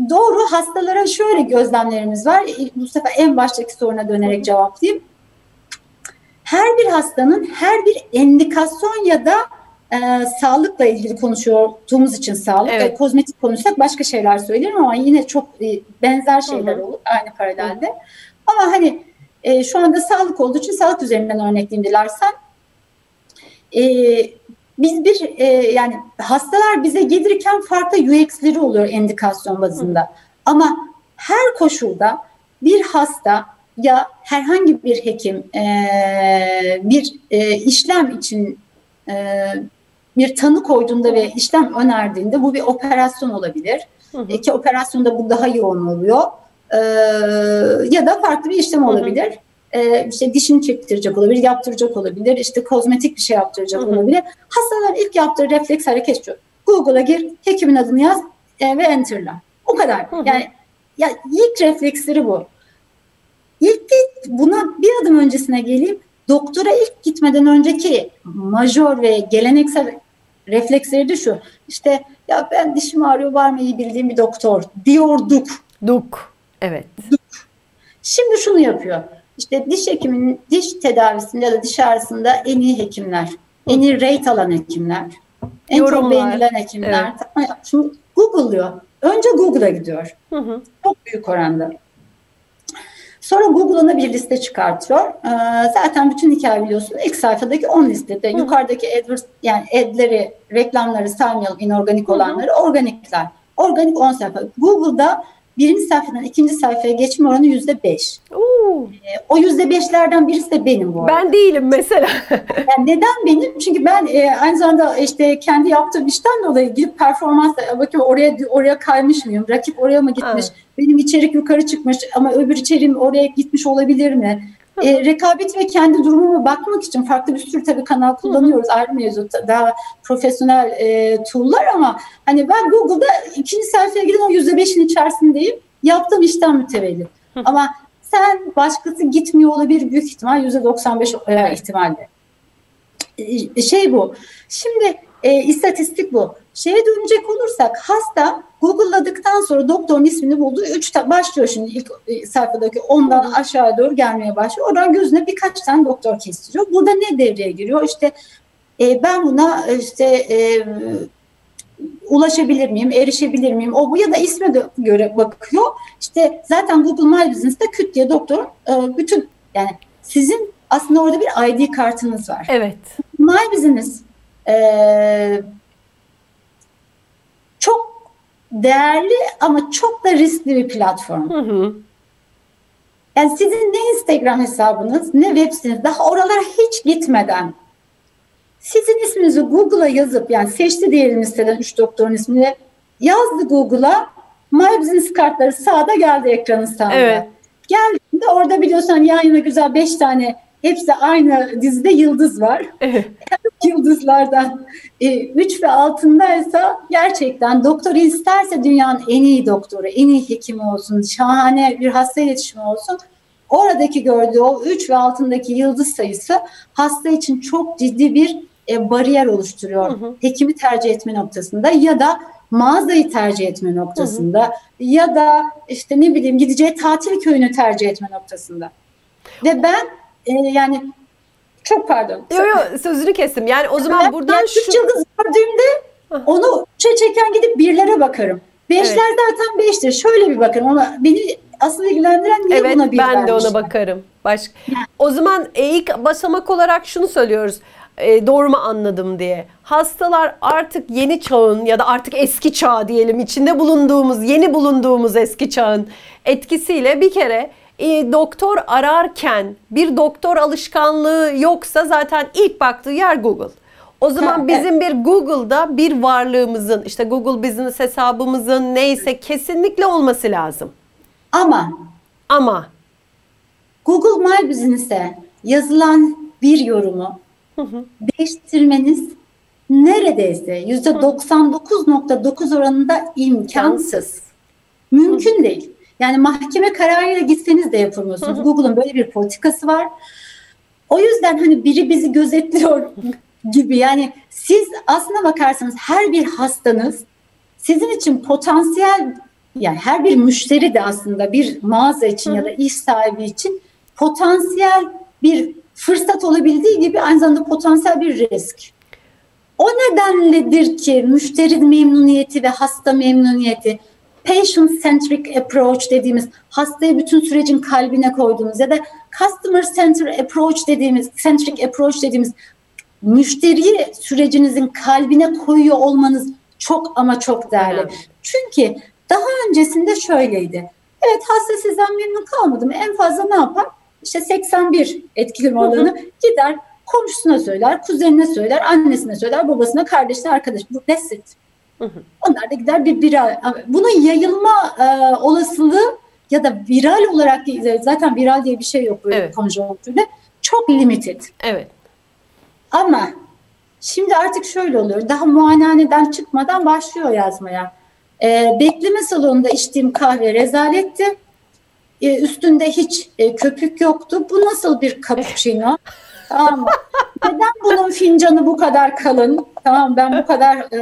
doğru hastalara şöyle gözlemlerimiz var. Bu sefer en baştaki soruna dönerek cevaplayayım. Her bir hastanın her bir endikasyon ya da e, sağlıkla ilgili konuştuğumuz için sağlık evet. e, kozmetik konuşsak başka şeyler söylerim ama yine çok e, benzer şeyler Hı-hı. olur aynı paralelde. Hı-hı. Ama hani e, şu anda sağlık olduğu için sağlık üzerinden örnekleyeyim dilersen. E, biz bir e, yani hastalar bize gelirken farklı UX'leri oluyor endikasyon bazında. Hı. Ama her koşulda bir hasta ya herhangi bir hekim e, bir e, işlem için e, bir tanı koyduğunda ve işlem önerdiğinde bu bir operasyon olabilir. Hı hı. E, ki operasyonda bu daha yoğun oluyor. E, ya da farklı bir işlem olabilir. Hı hı e, işte dişini çektirecek olabilir, yaptıracak olabilir, işte kozmetik bir şey yaptıracak Hı-hı. olabilir. Hastaların ilk yaptığı refleks hareket şu. Google'a gir, hekimin adını yaz e, ve enter'la. O kadar. Hı-hı. Yani ya ilk refleksleri bu. İlk buna bir adım öncesine geleyim. Doktora ilk gitmeden önceki majör ve geleneksel refleksleri de şu. İşte ya ben dişim ağrıyor var mı iyi bildiğim bir doktor diyorduk. Duk. Evet. Duk. Şimdi şunu yapıyor. İşte diş hekiminin diş tedavisinde ya da diş ağrısında en iyi hekimler, en iyi rate alan hekimler, en Yorumlar. çok beğenilen hekimler. Evet. Şimdi Google'lıyor. Önce Google'a gidiyor. Hı hı. Çok büyük oranda. Sonra Google'ına bir liste çıkartıyor. Ee, zaten bütün hikaye biliyorsun ilk sayfadaki 10 listede. Hı. Yukarıdaki AdWords yani adleri, reklamları saymayalım inorganik olanları, hı hı. organikler. Organik 10 sayfa. Google'da birinci sayfadan ikinci sayfaya geçme oranı yüzde beş. Ee, o yüzde beşlerden birisi de benim bu arada. Ben değilim mesela. yani neden benim? Çünkü ben e, aynı zamanda işte kendi yaptığım işten dolayı gidip performans bakayım oraya oraya kaymış mıyım? Rakip oraya mı gitmiş? Ha. Benim içerik yukarı çıkmış ama öbür içeriğim oraya gitmiş olabilir mi? E, rekabet ve kendi durumuma bakmak için farklı bir sürü tabii kanal kullanıyoruz. Ayrı mevzu daha profesyonel e, tool'lar ama hani ben Google'da ikinci sayfaya giden o yüzde beşin içerisindeyim. Yaptığım işten mütevellit. Ama sen başkası gitmiyor olabilir büyük ihtimal yüzde 95 e, ihtimalle. E, şey bu. Şimdi e, istatistik bu. Şeye dönecek olursak hasta Google'ladıktan sonra doktorun ismini buldu. Üç başlıyor şimdi ilk e, sayfadaki ondan aşağı doğru gelmeye başlıyor. Oradan gözüne birkaç tane doktor kestiriyor. Burada ne devreye giriyor? İşte e, ben buna işte e, ulaşabilir miyim, erişebilir miyim? O bu ya da isme de göre bakıyor. İşte zaten Google My Business'te küt diye doktor e, bütün yani sizin aslında orada bir ID kartınız var. Evet. My Business e, değerli ama çok da riskli bir platform. Hı hı. Yani sizin ne Instagram hesabınız ne web siteniz daha oralara hiç gitmeden sizin isminizi Google'a yazıp yani seçti diyelim listeden 3 doktorun ismini yazdı Google'a My Business kartları sağda geldi ekranın sağında. Evet. Geldiğinde orada biliyorsun yan yana güzel 5 tane hepsi aynı dizide yıldız var. Evet. Yıldızlardan 3 e, ve altındaysa gerçekten doktor isterse dünyanın en iyi doktoru, en iyi hekimi olsun, şahane bir hasta iletişimi olsun. Oradaki gördüğü o 3 ve altındaki yıldız sayısı hasta için çok ciddi bir e, bariyer oluşturuyor. Hı hı. Hekimi tercih etme noktasında ya da mağazayı tercih etme noktasında hı hı. ya da işte ne bileyim gideceği tatil köyünü tercih etme noktasında. Ve ben e, yani çok pardon. Yok yok sözünü kestim. Yani o zaman ben, buradan yani şu... Üç yıldız gördüğümde onu üçe çeken gidip birlere bakarım. Beşler evet. zaten beştir. Şöyle bir bakın ona beni asıl ilgilendiren niye evet, buna bir ben de ona bakarım. Başka. O zaman ilk basamak olarak şunu söylüyoruz. E, doğru mu anladım diye. Hastalar artık yeni çağın ya da artık eski çağ diyelim içinde bulunduğumuz, yeni bulunduğumuz eski çağın etkisiyle bir kere e, doktor ararken bir doktor alışkanlığı yoksa zaten ilk baktığı yer Google. O zaman bizim bir Google'da bir varlığımızın işte Google Business hesabımızın neyse kesinlikle olması lazım. Ama ama Google My Business'e yazılan bir yorumu değiştirmeniz neredeyse yüzde 99.9 oranında imkansız. Mümkün değil. Yani mahkeme kararıyla gitseniz de yapamıyorsunuz. Google'ın böyle bir politikası var. O yüzden hani biri bizi gözetliyor gibi yani siz aslına bakarsanız her bir hastanız sizin için potansiyel yani her bir müşteri de aslında bir mağaza için ya da iş sahibi için potansiyel bir fırsat olabildiği gibi aynı zamanda potansiyel bir risk. O nedenledir ki müşteri memnuniyeti ve hasta memnuniyeti patient centric approach dediğimiz hastayı bütün sürecin kalbine koyduğumuz ya da customer centered approach dediğimiz centric approach dediğimiz müşteriyi sürecinizin kalbine koyuyor olmanız çok ama çok değerli. Evet. Çünkü daha öncesinde şöyleydi. Evet hasta sizden memnun kalmadım. En fazla ne yapar? İşte 81 etkili olanı gider komşusuna söyler, kuzenine söyler, annesine söyler, babasına, kardeşine, arkadaş. Bu Onlar da gider bir viral. Bunun yayılma e, olasılığı ya da viral olarak zaten viral diye bir şey yok böyle evet. konjonktürde. Çok limited. Evet. Ama şimdi artık şöyle oluyor. Daha muayenehaneden çıkmadan başlıyor yazmaya. E, bekleme salonunda içtiğim kahve rezaletti. E, üstünde hiç e, köpük yoktu. Bu nasıl bir cappuccino? tamam mı? Neden bunun fincanı bu kadar kalın? Tamam ben bu kadar e,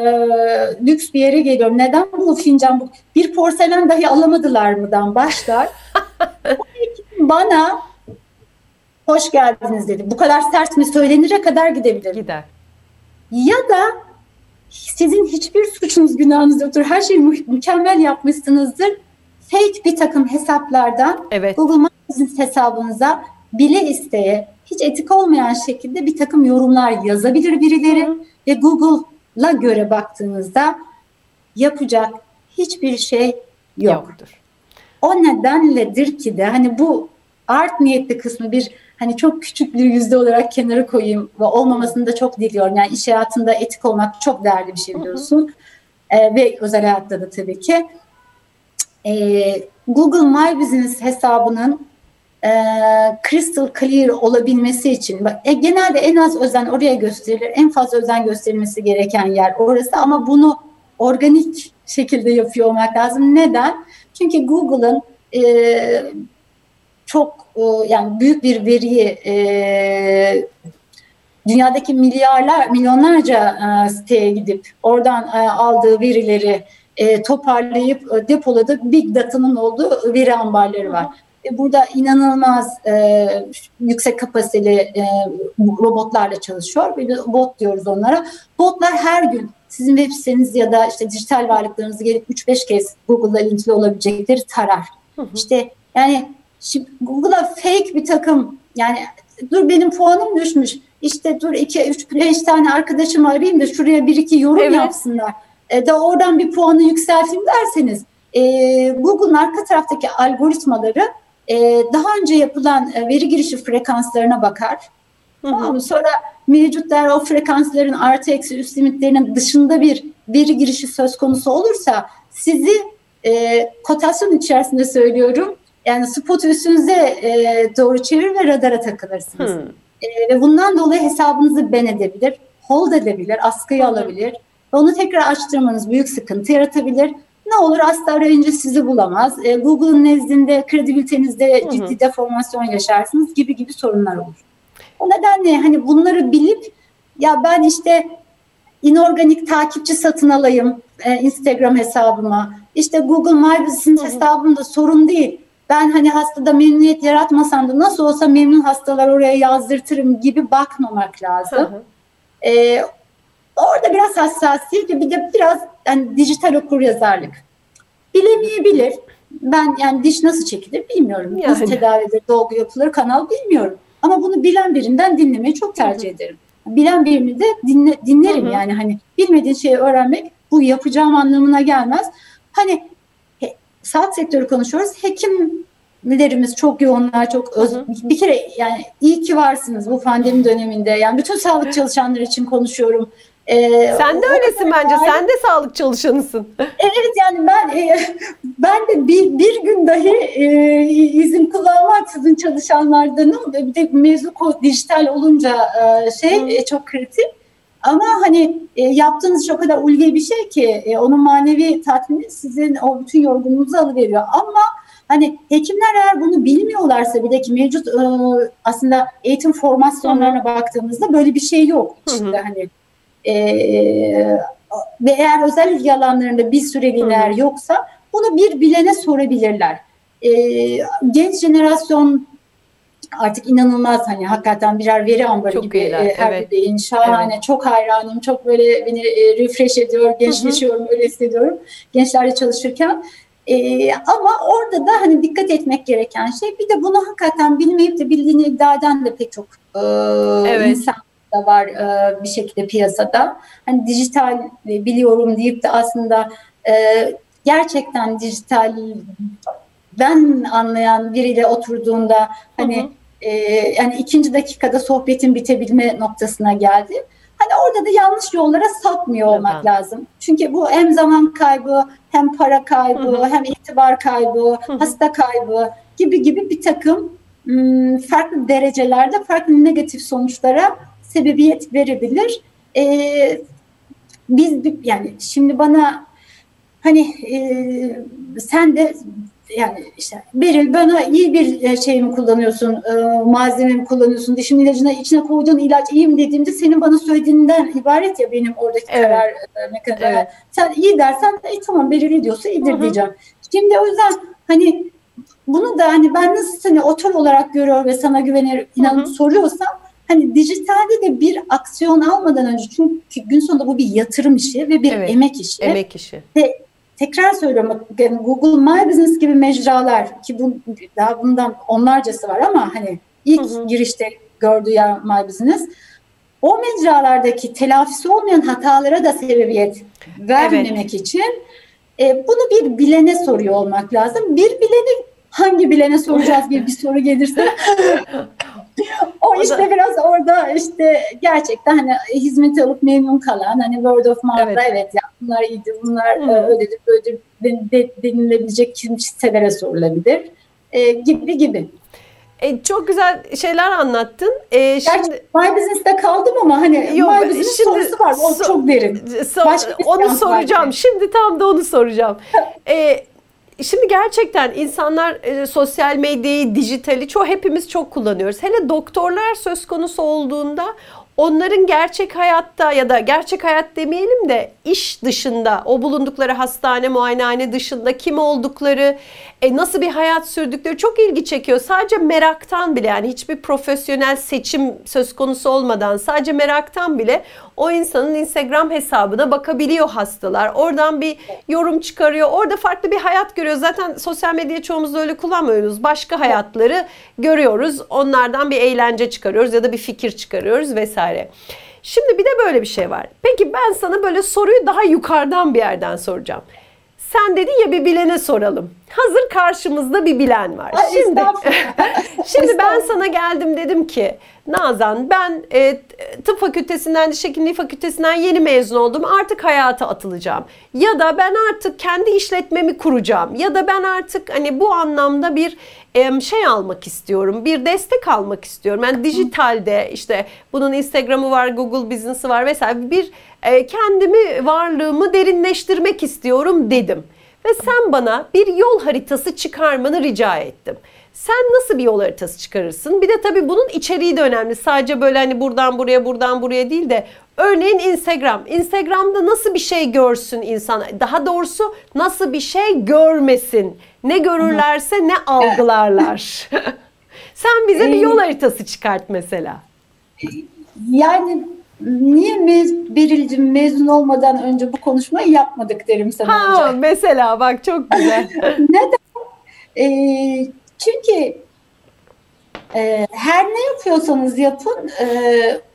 lüks bir yere geliyorum. Neden bu fincan bu? Bir porselen dahi alamadılar mıdan başlar. bana hoş geldiniz dedi. Bu kadar sert mi söylenire kadar gidebilir. Gider. Ya da sizin hiçbir suçunuz günahınız yoktur. Her şeyi mü- mükemmel yapmışsınızdır. Fake bir takım hesaplardan evet. Google Business hesabınıza bile isteye hiç etik olmayan şekilde bir takım yorumlar yazabilir birileri ve Google'la göre baktığınızda yapacak hiçbir şey yok. yoktur. O nedenledir ki de hani bu art niyetli kısmı bir hani çok küçük bir yüzde olarak kenara koyayım ve olmamasını da çok diliyorum. Yani iş hayatında etik olmak çok değerli bir şey biliyorsun. Ee, ve özel hayatta da tabii ki. Ee, Google My Business hesabının e, crystal clear olabilmesi için e, genelde en az özen oraya gösterilir. En fazla özen gösterilmesi gereken yer orası ama bunu organik şekilde yapıyor olmak lazım. Neden? Çünkü Google'ın e, çok e, yani büyük bir veriyi e, dünyadaki milyarlar milyonlarca e, siteye gidip oradan e, aldığı verileri e, toparlayıp e, depoladığı big data'nın olduğu veri ambarları var. E, burada inanılmaz e, yüksek kapasiteli e, robotlarla çalışıyor. Bir de bot diyoruz onlara. Botlar her gün sizin web siteniz ya da işte dijital varlıklarınızı gelip 3-5 kez Google'da ilintili olabilecekleri tarar. Hı hı. İşte yani Şimdi Google'a fake bir takım yani dur benim puanım düşmüş. İşte dur iki, üç, beş tane arkadaşımı arayayım da şuraya bir iki yorum evet. yapsınlar. E, da oradan bir puanı yükselteyim derseniz e, Google'un arka taraftaki algoritmaları e, daha önce yapılan e, veri girişi frekanslarına bakar. Hı hı. Tamam Sonra mevcut değer o frekansların artı eksi üst limitlerinin dışında bir veri girişi söz konusu olursa sizi e, kotasyon içerisinde söylüyorum Yani spotu üstünüze e, doğru çevirir ve radara takılırsınız. E, ve bundan dolayı hesabınızı ben edebilir, hold edebilir, askıya hmm. alabilir. Onu tekrar açtırmanız büyük sıkıntı yaratabilir. Ne olur asla arayınca sizi bulamaz. E, Google'ın nezdinde kredibilitenizde hmm. ciddi deformasyon yaşarsınız gibi gibi sorunlar olur. O nedenle hani bunları bilip ya ben işte inorganik takipçi satın alayım e, Instagram hesabıma. İşte Google My Business hesabımda sorun değil. Ben hani hastada memnuniyet yaratmasam da nasıl olsa memnun hastalar oraya yazdırtırım gibi bakmamak lazım. Hı hı. Ee, orada biraz hassasiyet bir de biraz yani dijital okur yazarlık. Bilemeyebilir. Ben yani diş nasıl çekilir bilmiyorum. Yani. Nasıl tedavi edilir, dolgu yapılır, kanal bilmiyorum. Ama bunu bilen birinden dinlemeyi çok tercih ederim. Bilen birini de dinle, dinlerim hı hı. yani hani bilmediğin şeyi öğrenmek bu yapacağım anlamına gelmez. Hani he, sağlık sektörü konuşuyoruz. Hekimlerimiz çok yoğunlar, çok öz, hı hı. bir kere yani iyi ki varsınız bu pandemi döneminde. Yani bütün sağlık çalışanları için konuşuyorum. Ee, Sen de öylesin bence. Yani, Sen de sağlık çalışanısın. Evet yani ben e, ben de bir, bir gün dahi e, izin kullanmaksızın çalışanlardanım. Bir de mevzu dijital olunca e, şey e, çok kritik. Ama hani e, yaptığınız çok kadar ulvi bir şey ki e, onun manevi tatmini sizin o bütün yorgunluğunuzu alıveriyor. Ama hani hekimler eğer bunu bilmiyorlarsa bir de ki mevcut e, aslında eğitim formasyonlarına baktığımızda böyle bir şey yok içinde hani e, ve eğer özel ilgi alanlarında bir süreliler yoksa bunu bir bilene sorabilirler. E, genç jenerasyon artık inanılmaz hani hakikaten birer veri ambarı çok gibi iyiler, e, her evet. bir şahane evet. çok hayranım çok böyle beni e, refresh ediyor gençleşiyorum öyle hissediyorum gençlerle çalışırken e, ama orada da hani dikkat etmek gereken şey bir de bunu hakikaten bilmeyip de bildiğini iddia eden de pek çok e, evet. insan da var e, bir şekilde piyasada hani dijital biliyorum deyip de aslında e, gerçekten dijital ben anlayan biriyle oturduğunda hani hı hı e, yani ikinci dakikada sohbetin bitebilme noktasına geldi. Hani orada da yanlış yollara sapmıyor olmak evet. lazım. Çünkü bu hem zaman kaybı, hem para kaybı, hı hı. hem itibar kaybı, hı hı. hasta kaybı gibi gibi bir takım ım, farklı derecelerde farklı negatif sonuçlara sebebiyet verebilir. Ee, biz yani şimdi bana hani e, sen de yani işte Beril bana iyi bir e, şey mi kullanıyorsun, e, malzeme mi kullanıyorsun, dişin ilacına içine koyduğun ilaç iyi mi dediğimde senin bana söylediğinden ibaret ya benim oradaki evet. karar e, mekanizma. Evet. Sen iyi dersen e, tamam Beril diyorsa iyidir Hı-hı. diyeceğim. Şimdi o yüzden hani bunu da hani ben nasıl seni otor olarak görüyor ve sana güvenir inanıp soruyorsam hani dijitalde de bir aksiyon almadan önce çünkü gün sonunda bu bir yatırım işi ve bir evet, emek işi. Emek işi. Ve tekrar söylüyorum Google My Business gibi mecralar ki bu daha bundan onlarcası var ama hani ilk hı hı. girişte gördüğü yer My Business o mecralardaki telafisi olmayan hatalara da sebebiyet vermemek evet. için e, bunu bir bilene soruyor olmak lazım. Bir bileni hangi bilene soracağız gibi bir soru gelirse o, o işte da... biraz orada işte gerçekten hani hizmet alıp memnun kalan hani word of mouth'da evet, evet ya bunlar iyiydi bunlar Hı. öyledir böyledir de, denilebilecek kimselere sorulabilir e, gibi gibi. E, çok güzel şeyler anlattın. E, şimdi Gerçi My Business'te kaldım ama hani Yok, My Business şimdi, sorusu var. O so, çok derin. So, onu soracağım. Var. Şimdi tam da onu soracağım. e, Şimdi gerçekten insanlar e, sosyal medyayı, dijitali çoğu hepimiz çok kullanıyoruz. Hele doktorlar söz konusu olduğunda onların gerçek hayatta ya da gerçek hayat demeyelim de iş dışında, o bulundukları hastane, muayenehane dışında kim oldukları, e, nasıl bir hayat sürdükleri çok ilgi çekiyor. Sadece meraktan bile yani hiçbir profesyonel seçim söz konusu olmadan sadece meraktan bile o insanın Instagram hesabına bakabiliyor hastalar. Oradan bir yorum çıkarıyor. Orada farklı bir hayat görüyor. Zaten sosyal medyayı çoğumuz öyle kullanmıyoruz. Başka hayatları görüyoruz. Onlardan bir eğlence çıkarıyoruz ya da bir fikir çıkarıyoruz vesaire. Şimdi bir de böyle bir şey var. Peki ben sana böyle soruyu daha yukarıdan bir yerden soracağım. Sen dedin ya bir bilene soralım. hazır karşımızda bir bilen var. Ay, şimdi şimdi ben sana geldim dedim ki Nazan ben e, tıp fakültesinden diş hekimliği fakültesinden yeni mezun oldum. Artık hayata atılacağım. Ya da ben artık kendi işletmemi kuracağım. Ya da ben artık hani bu anlamda bir em, şey almak istiyorum. Bir destek almak istiyorum. Yani dijitalde işte bunun Instagram'ı var, Google Business'ı var vesaire bir e, kendimi varlığımı derinleştirmek istiyorum dedim. Ve sen bana bir yol haritası çıkarmanı rica ettim. Sen nasıl bir yol haritası çıkarırsın? Bir de tabii bunun içeriği de önemli. Sadece böyle hani buradan buraya buradan buraya değil de örneğin Instagram. Instagram'da nasıl bir şey görsün insan? Daha doğrusu nasıl bir şey görmesin? Ne görürlerse ne algılarlar? Sen bize bir yol haritası çıkart mesela. Yani niye mez Beril'cim mezun olmadan önce bu konuşmayı yapmadık derim sana Ha önce. mesela bak çok güzel. Neden? Ee, çünkü e, her ne yapıyorsanız yapın e,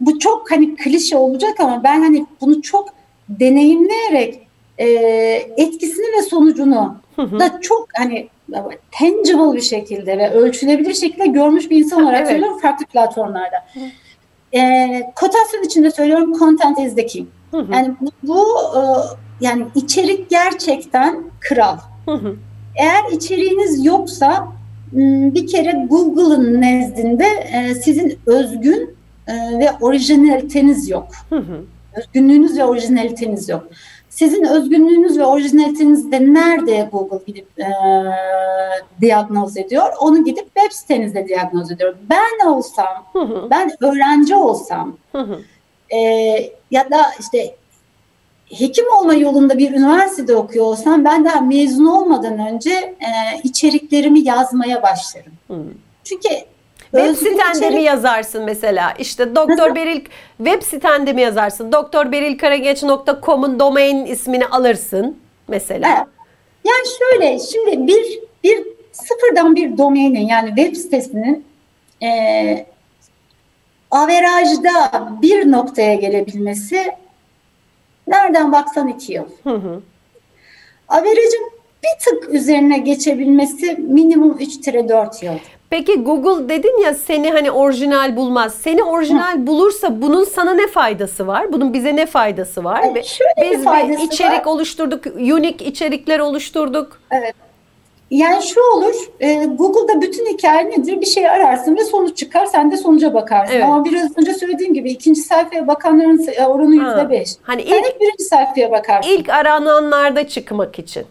bu çok hani klişe olacak ama ben hani bunu çok deneyimleyerek e, etkisini ve sonucunu da çok hani tangible bir şekilde ve ölçülebilir şekilde görmüş bir insan olarak Evet. söylüyorum farklı platformlarda. E, kotasyon içinde söylüyorum content is the king. Hı hı. Yani bu, bu e, yani içerik gerçekten kral. Hı hı. Eğer içeriğiniz yoksa bir kere Google'ın nezdinde e, sizin özgün e, ve orijinaliteniz yok. Hı hı. Özgünlüğünüz ve orijinaliteniz yok. Sizin özgünlüğünüz ve orijinaliteniz de nerede Google gidip e, diagnoz ediyor? Onu gidip web sitenizde diagnoz ediyor. Ben olsam, Hı hı. ben öğrenci olsam Hı hı. e, ya da işte hekim olma yolunda bir üniversitede okuyor olsam ben daha mezun olmadan önce e, içeriklerimi yazmaya başlarım. Hı. Çünkü Web sitende içerik- mi yazarsın mesela? İşte Doktor? Beril web sitende mi yazarsın? doktorberilkarageç.com'un domain ismini alırsın mesela. Evet. Yani şöyle şimdi bir bir sıfırdan bir domainin yani web sitesinin e, averajda bir noktaya gelebilmesi nereden baksan iki yıl. Hı hı. Averajın bir tık üzerine geçebilmesi minimum 3-4 yıl. Peki Google dedin ya seni hani orijinal bulmaz. Seni orijinal bulursa bunun sana ne faydası var? Bunun bize ne faydası var? Evet, Ve şöyle bir Biz faydası bir içerik var. oluşturduk, unique içerikler oluşturduk. Yani şu olur, e, Google'da bütün hikaye nedir? Bir şey ararsın ve sonuç çıkar, sen de sonuca bakarsın. Evet. Ama biraz önce söylediğim gibi ikinci sayfaya bakanların say- oranı yüzde beş. Hani Sen ilk hep birinci sayfaya bakarsın. ilk arananlarda çıkmak için.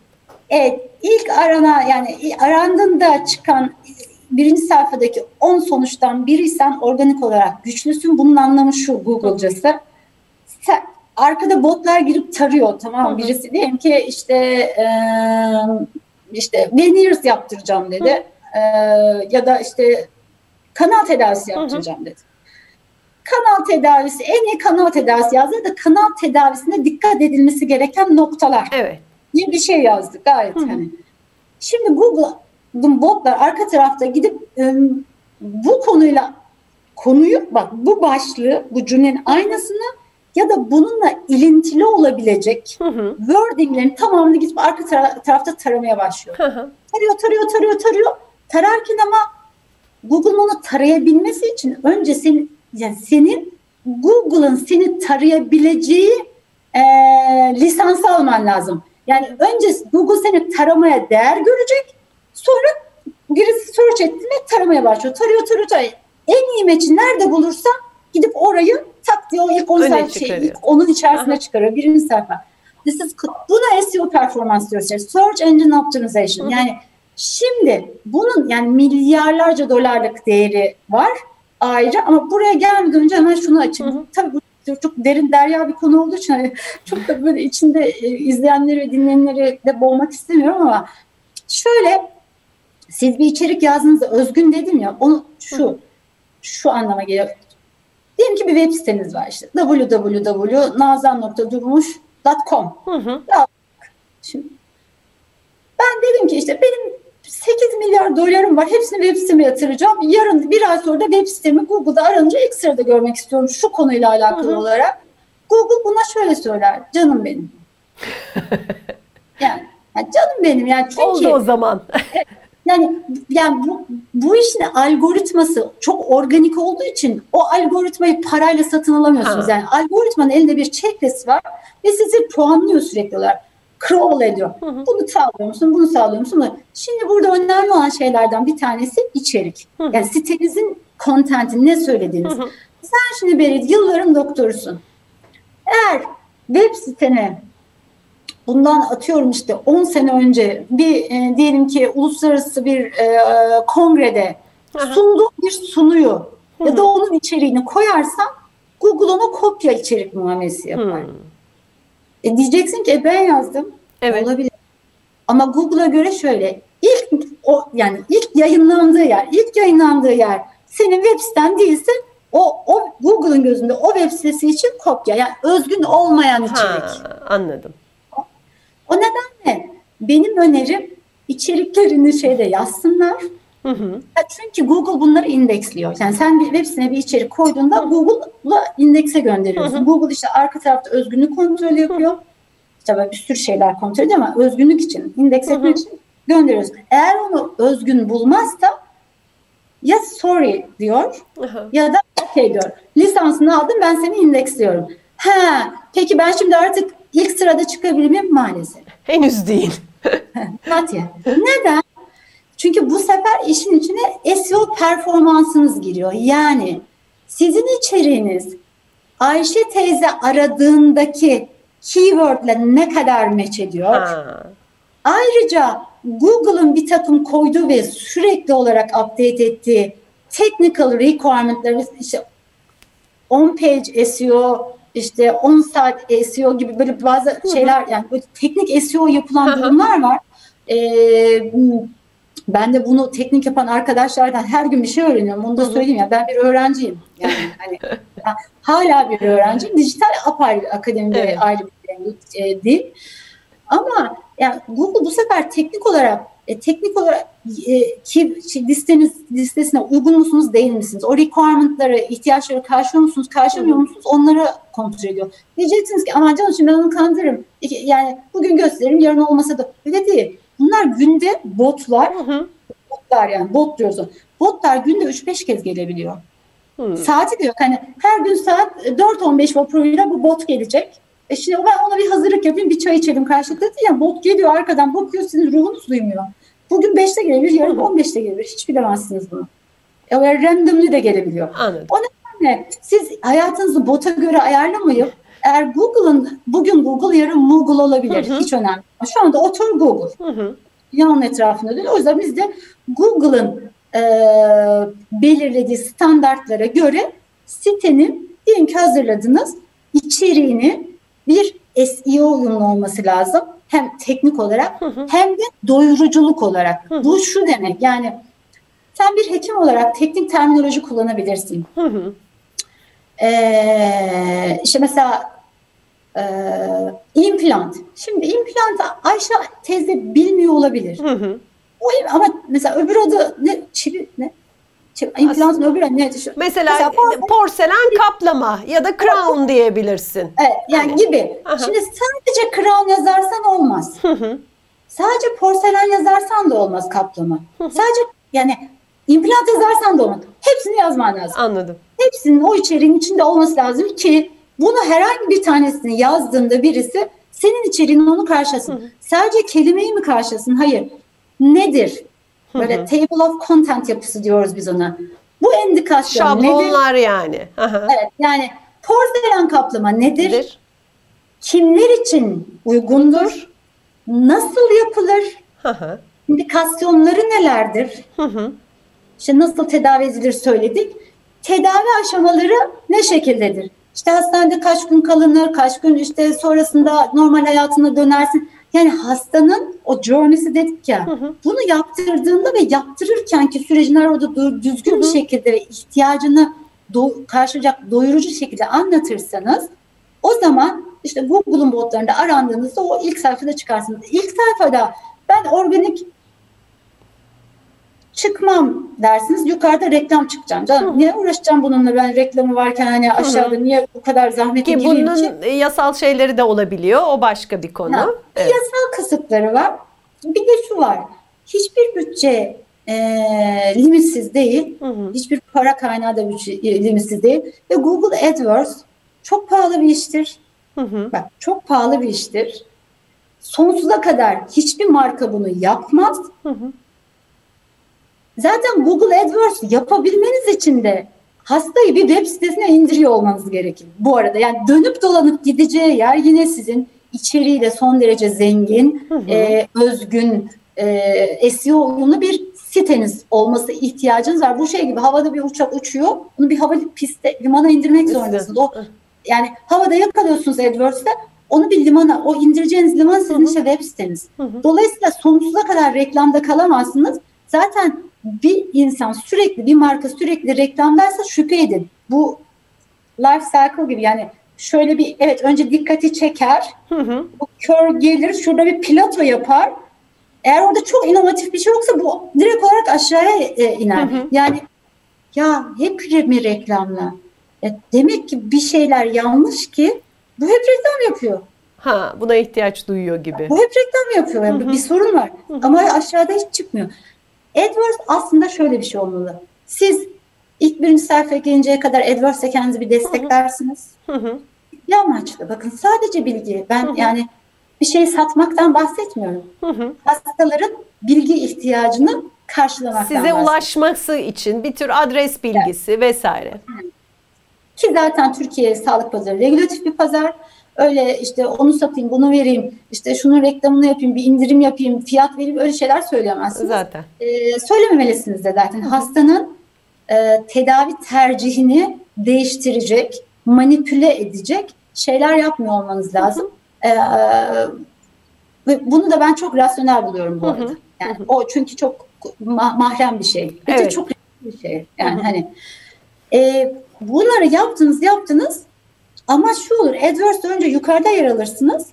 Evet, ilk arana yani arandığında çıkan birinci sayfadaki 10 sonuçtan biriysen organik olarak güçlüsün. Bunun anlamı şu Google'cası. Sen, arkada botlar girip tarıyor tamam Hı hı. mı? Birisi diyelim ki işte e, işte veneers yaptıracağım dedi. E, ya da işte kanal tedavisi yaptıracağım dedi. Kanal tedavisi, en iyi kanal tedavisi yazdı da kanal tedavisine dikkat edilmesi gereken noktalar Evet. diye bir şey yazdık gayet Hı hı. hani. Şimdi Google'ın botlar arka tarafta gidip bu konuyla konuyu bak bu başlığı bu cümlenin aynısını ya da bununla ilintili olabilecek Hı hı. wordinglerin tamamını gidip arka tara- tarafta taramaya başlıyor. Hı hı. Tarıyor, tarıyor, tarıyor, tarıyor. Tararken ama Google'ın onu tarayabilmesi için önce senin yani senin Google'ın seni tarayabileceği e, lisansı alman lazım. Yani önce Google seni taramaya değer görecek. Sonra birisi search etti mi taramaya başlıyor. Tarıyor, tarıyor, tarıyor. En iyi match'i nerede bulursa gidip orayı diye o ilk 10 Öne sayfa şey, ilk onun içerisine Aha. çıkarıyor. Birinci sayfa. This is, buna SEO performans diyoruz. Search Engine Optimization. Hı. Yani şimdi bunun yani milyarlarca dolarlık değeri var ayrı ama buraya gelmeden önce hemen şunu açayım. Hı hı. Tabii bu çok derin derya bir konu olduğu için hani çok da böyle içinde e, izleyenleri dinleyenleri de boğmak istemiyorum ama şöyle siz bir içerik yazdığınızda özgün dedim ya onu şu şu anlama geliyor. Diyelim ki bir web siteniz var işte www.nazan.durmuş.com. Şimdi ben dedim ki işte benim 8 milyar dolarım var. Hepsini web siteme yatıracağım. Yarın bir ay sonra da web sitemi Google'da aranınca ilk sırada görmek istiyorum şu konuyla alakalı Hı hı. olarak. Google buna şöyle söyler. Canım benim. yani Yani canım benim yani çünkü Oldu o zaman. Yani yani bu bu işin algoritması çok organik olduğu için o algoritmayı parayla satın alamıyorsunuz. Ha. Yani algoritmanın elinde bir checklist var ve sizi puanlıyor sürekli olarak. Crawl ediyor. Hı hı. Bunu sağlıyor musun? Bunu sağlıyor musun? Bunu- Şimdi burada önemli olan şeylerden bir tanesi içerik. Hı hı. Yani sitenizin content'i ne söylediğiniz. Hı hı. Sen şimdi Berit yılların doktorusun. Eğer web sitene bundan atıyorum işte 10 sene önce bir e, diyelim ki uluslararası bir e, kongrede sunduğu bir sunuyu Hı ya da onun içeriğini koyarsan Google ona kopya içerik muamelesi yapar. E diyeceksin ki e, ben yazdım. Evet. Olabilir. Ama Google'a göre şöyle ilk o yani ilk yayınlandığı yer, ilk yayınlandığı yer senin web siten değilse o, o Google'ın gözünde o web sitesi için kopya. Yani özgün olmayan içerik. Ha, anladım. O nedenle benim önerim içeriklerini şeyde yazsınlar. Hı hı. Çünkü Google bunları indeksliyor. Yani sen bir web sitesine bir içerik koyduğunda Google'la indekse gönderiyorsun. Hı hı. Google işte arka tarafta özgünlük kontrolü yapıyor. İşte böyle bir sürü şeyler kontrol ediyor ama özgünlük için, indeks Hı hı. etmek için gönderiyorsun. Eğer onu özgün bulmazsa ya sorry diyor Aha. ya da okey diyor. Lisansını aldım ben seni indeksliyorum. Ha, peki ben şimdi artık ilk sırada çıkabilir miyim? Maalesef. Henüz değil. Yet. Neden? Çünkü bu sefer işin içine SEO performansınız giriyor. Yani sizin içeriğiniz Ayşe teyze aradığındaki keywordle ne kadar match ediyor? Ha. Ayrıca Google'ın bir takım koyduğu ve sürekli olarak update ettiği technical requirement'ları işte on page SEO, işte 10 saat SEO gibi böyle bazı şeyler yani böyle teknik SEO yapılan durumlar var. Ee, ben de bunu teknik yapan arkadaşlardan her gün bir şey öğreniyorum. Onu da söyleyeyim ya ben bir öğrenciyim. Yani hani ben hala bir öğrenciyim. Dijital apayrı akademide Evet. ayrı bir e, dil. Ama yani Google bu sefer teknik olarak e, teknik olarak ki şey, listeniz listesine uygun musunuz değil misiniz? O requirement'ları, ihtiyaçları karşılıyor musunuz, karşılamıyor musunuz? Onları kontrol ediyor. Diyeceksiniz ki aman canım şimdi ben onu kandırırım. Yani bugün gösteririm yarın olmasa da öyle değil. Bunlar günde botlar, Hı hı. botlar yani bot diyoruz. Botlar günde 3-5 kez gelebiliyor. Hı. Saati diyor hani her gün saat 4-15 vapuruyla bu bot gelecek. E şimdi ben ona bir hazırlık yapayım bir çay içelim karşılıklı değil ya bot geliyor arkadan bakıyor sizin ruhunuz duymuyor. Bugün 5'te gelebilir yarın Hı hı. 15'te gelebilir hiç bilemezsiniz bunu. Öyle randomly de gelebiliyor. Anladım. Yani siz hayatınızı bota göre ayarlamayıp eğer Google'ın bugün Google yarın Google olabilir Hı hı. hiç önemli. Şu anda otur Google Hı hı. yan etrafında dönüyor. O yüzden biz de Google'ın e, belirlediği standartlara göre sitenin diyelim ki hazırladınız içeriğini bir SEO uyumlu olması lazım. Hem teknik olarak Hı hı. hem de doyuruculuk olarak. Hı hı. Bu şu demek yani sen bir hekim olarak teknik terminoloji kullanabilirsin. Hı hı. Ee, işte mesela e, implant. Şimdi implant Ayşe teyze bilmiyor olabilir. Hı hı. O ama mesela öbür adı ne? Çivi ne? Öbür adı ne? Şu- Mesela, Mesela porselen- porselen kaplama ya da crown diyebilirsin. Evet, yani Hani. gibi. Aha. Şimdi sadece crown yazarsan olmaz. Hı hı. Sadece porselen yazarsan da olmaz kaplama. Sadece yani implant yazarsan da olmaz. Hepsini yazman lazım. Anladım. Hepsinin o içeriğin içinde olması lazım ki bunu herhangi bir tanesini yazdığında birisi senin içeriğinin onu karşılasın. Sadece kelimeyi mi karşılasın? Hayır. Nedir? Böyle Hı hı. table of content yapısı diyoruz biz ona. Bu endikasyon nedir? Şablonlar yani. Aha. Evet, yani porselen kaplama nedir? Nedir? Kimler için uygundur? Nasıl yapılır? Hı hı. İndikasyonları nelerdir? Hı hı. İşte nasıl tedavi edilir söyledik. Tedavi aşamaları ne şekildedir? İşte hastanede kaç gün kalınır, kaç gün işte sonrasında normal hayatına dönersin. Yani hastanın o journey'si dedik ya, Hı hı. bunu yaptırdığında ve yaptırırken ki sürecin orada düzgün bir şekilde ve ihtiyacını do- karşılayacak doyurucu şekilde anlatırsanız o zaman işte Google'un botlarında arandığınızda o ilk sayfada çıkarsınız. İlk sayfada ben organik çıkmam dersiniz. Yukarıda reklam çıkacağım. Canım niye uğraşacağım bununla ben reklamı varken hani aşağıda niye bu kadar zahmete Ki bunun ki? yasal şeyleri de olabiliyor. O başka bir konu. Ha, Evet. yasal kısıtları var. Bir de şu var. Hiçbir bütçe e, limitsiz değil. Hı hı. Hiçbir para kaynağı da bütçe, e, limitsiz değil. Ve Google AdWords çok pahalı bir iştir. Hı hı. Bak çok pahalı bir iştir. Sonsuza kadar hiçbir marka bunu yapmaz. Hı hı. Zaten Google AdWords yapabilmeniz için de hastayı bir web sitesine indiriyor olmanız gerekir. Bu arada yani dönüp dolanıp gideceği yer yine sizin içeriğiyle son derece zengin, Hı hı. e, özgün, e, SEO uyumlu bir siteniz olması ihtiyacınız var. Bu şey gibi havada bir uçak uçuyor. Bunu bir hava piste, limana indirmek zorundasınız. O yani havada yakalıyorsunuz AdWords'ta onu bir limana, o indireceğiniz liman sizin işte web siteniz. Hı hı. Dolayısıyla sonsuza kadar reklamda kalamazsınız. Zaten bir insan sürekli, bir marka sürekli reklamdaysa şüphe edin. Bu life cycle gibi yani şöyle bir evet önce dikkati çeker, Hı hı. bu kör gelir, şurada bir plato yapar. Eğer orada çok inovatif bir şey yoksa bu direkt olarak aşağıya e, iner. Hı hı. Yani ya hep mi reklamla? E, demek ki bir şeyler yanlış ki bu hep reklam yapıyor. Ha, buna ihtiyaç duyuyor gibi. Bu hep reklam yapıyor. Yani Hı hı. Bir sorun var. Hı hı. Ama aşağıda hiç çıkmıyor. AdWords aslında şöyle bir şey olmalı. Siz ilk birinci sayfaya gelinceye kadar AdWords'e kendinizi bir desteklersiniz. Hı hı. Bir amaçla bakın sadece bilgi. Ben Hı hı. yani bir şey satmaktan bahsetmiyorum. Hı hı. Hastaların bilgi ihtiyacını karşılamaktan Size bahsediyorum. ulaşması için bir tür adres bilgisi vesaire. Ki zaten Türkiye sağlık pazarı regülatif bir pazar. Öyle işte onu satayım, bunu vereyim, işte şunun reklamını yapayım, bir indirim yapayım, fiyat vereyim öyle şeyler söyleyemezsiniz. Zaten. Ee, söylememelisiniz de zaten. Hastanın e, tedavi tercihini değiştirecek, manipüle edecek şeyler yapmıyor olmanız lazım. Ee, ve bunu da ben çok rasyonel buluyorum bu Hı hı. arada. Yani o çünkü çok ma- mahrem bir şey. Bir de Evet. çok bir şey. Yani hani e, bunları yaptınız yaptınız ama şu olur AdWords'da önce yukarıda yer alırsınız.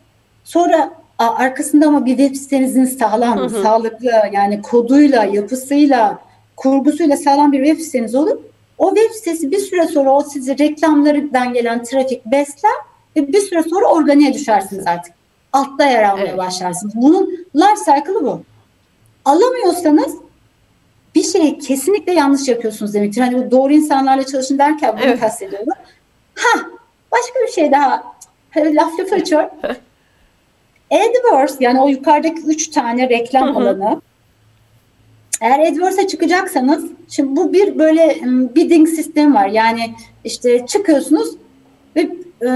Sonra arkasında ama bir web sitenizin sağlam, Hı hı. sağlıklı yani koduyla, yapısıyla, kurgusuyla sağlam bir web siteniz olur. O web sitesi bir süre sonra o sizi reklamlardan gelen trafik besler ve bir süre sonra organiğe düşersiniz artık. Altta yer almaya Evet. başlarsınız. Bunun life cycle'ı bu. Alamıyorsanız bir şeyi kesinlikle yanlış yapıyorsunuz demektir. Hani bu doğru insanlarla çalışın derken bunu Evet. kastediyorum. Ha, başka bir şey daha. Hani laf lafı açıyor. AdWords yani o yukarıdaki üç tane reklam alanı. Eğer AdWords'a çıkacaksanız, şimdi bu bir böyle m, bidding sistemi var. Yani işte çıkıyorsunuz ve e,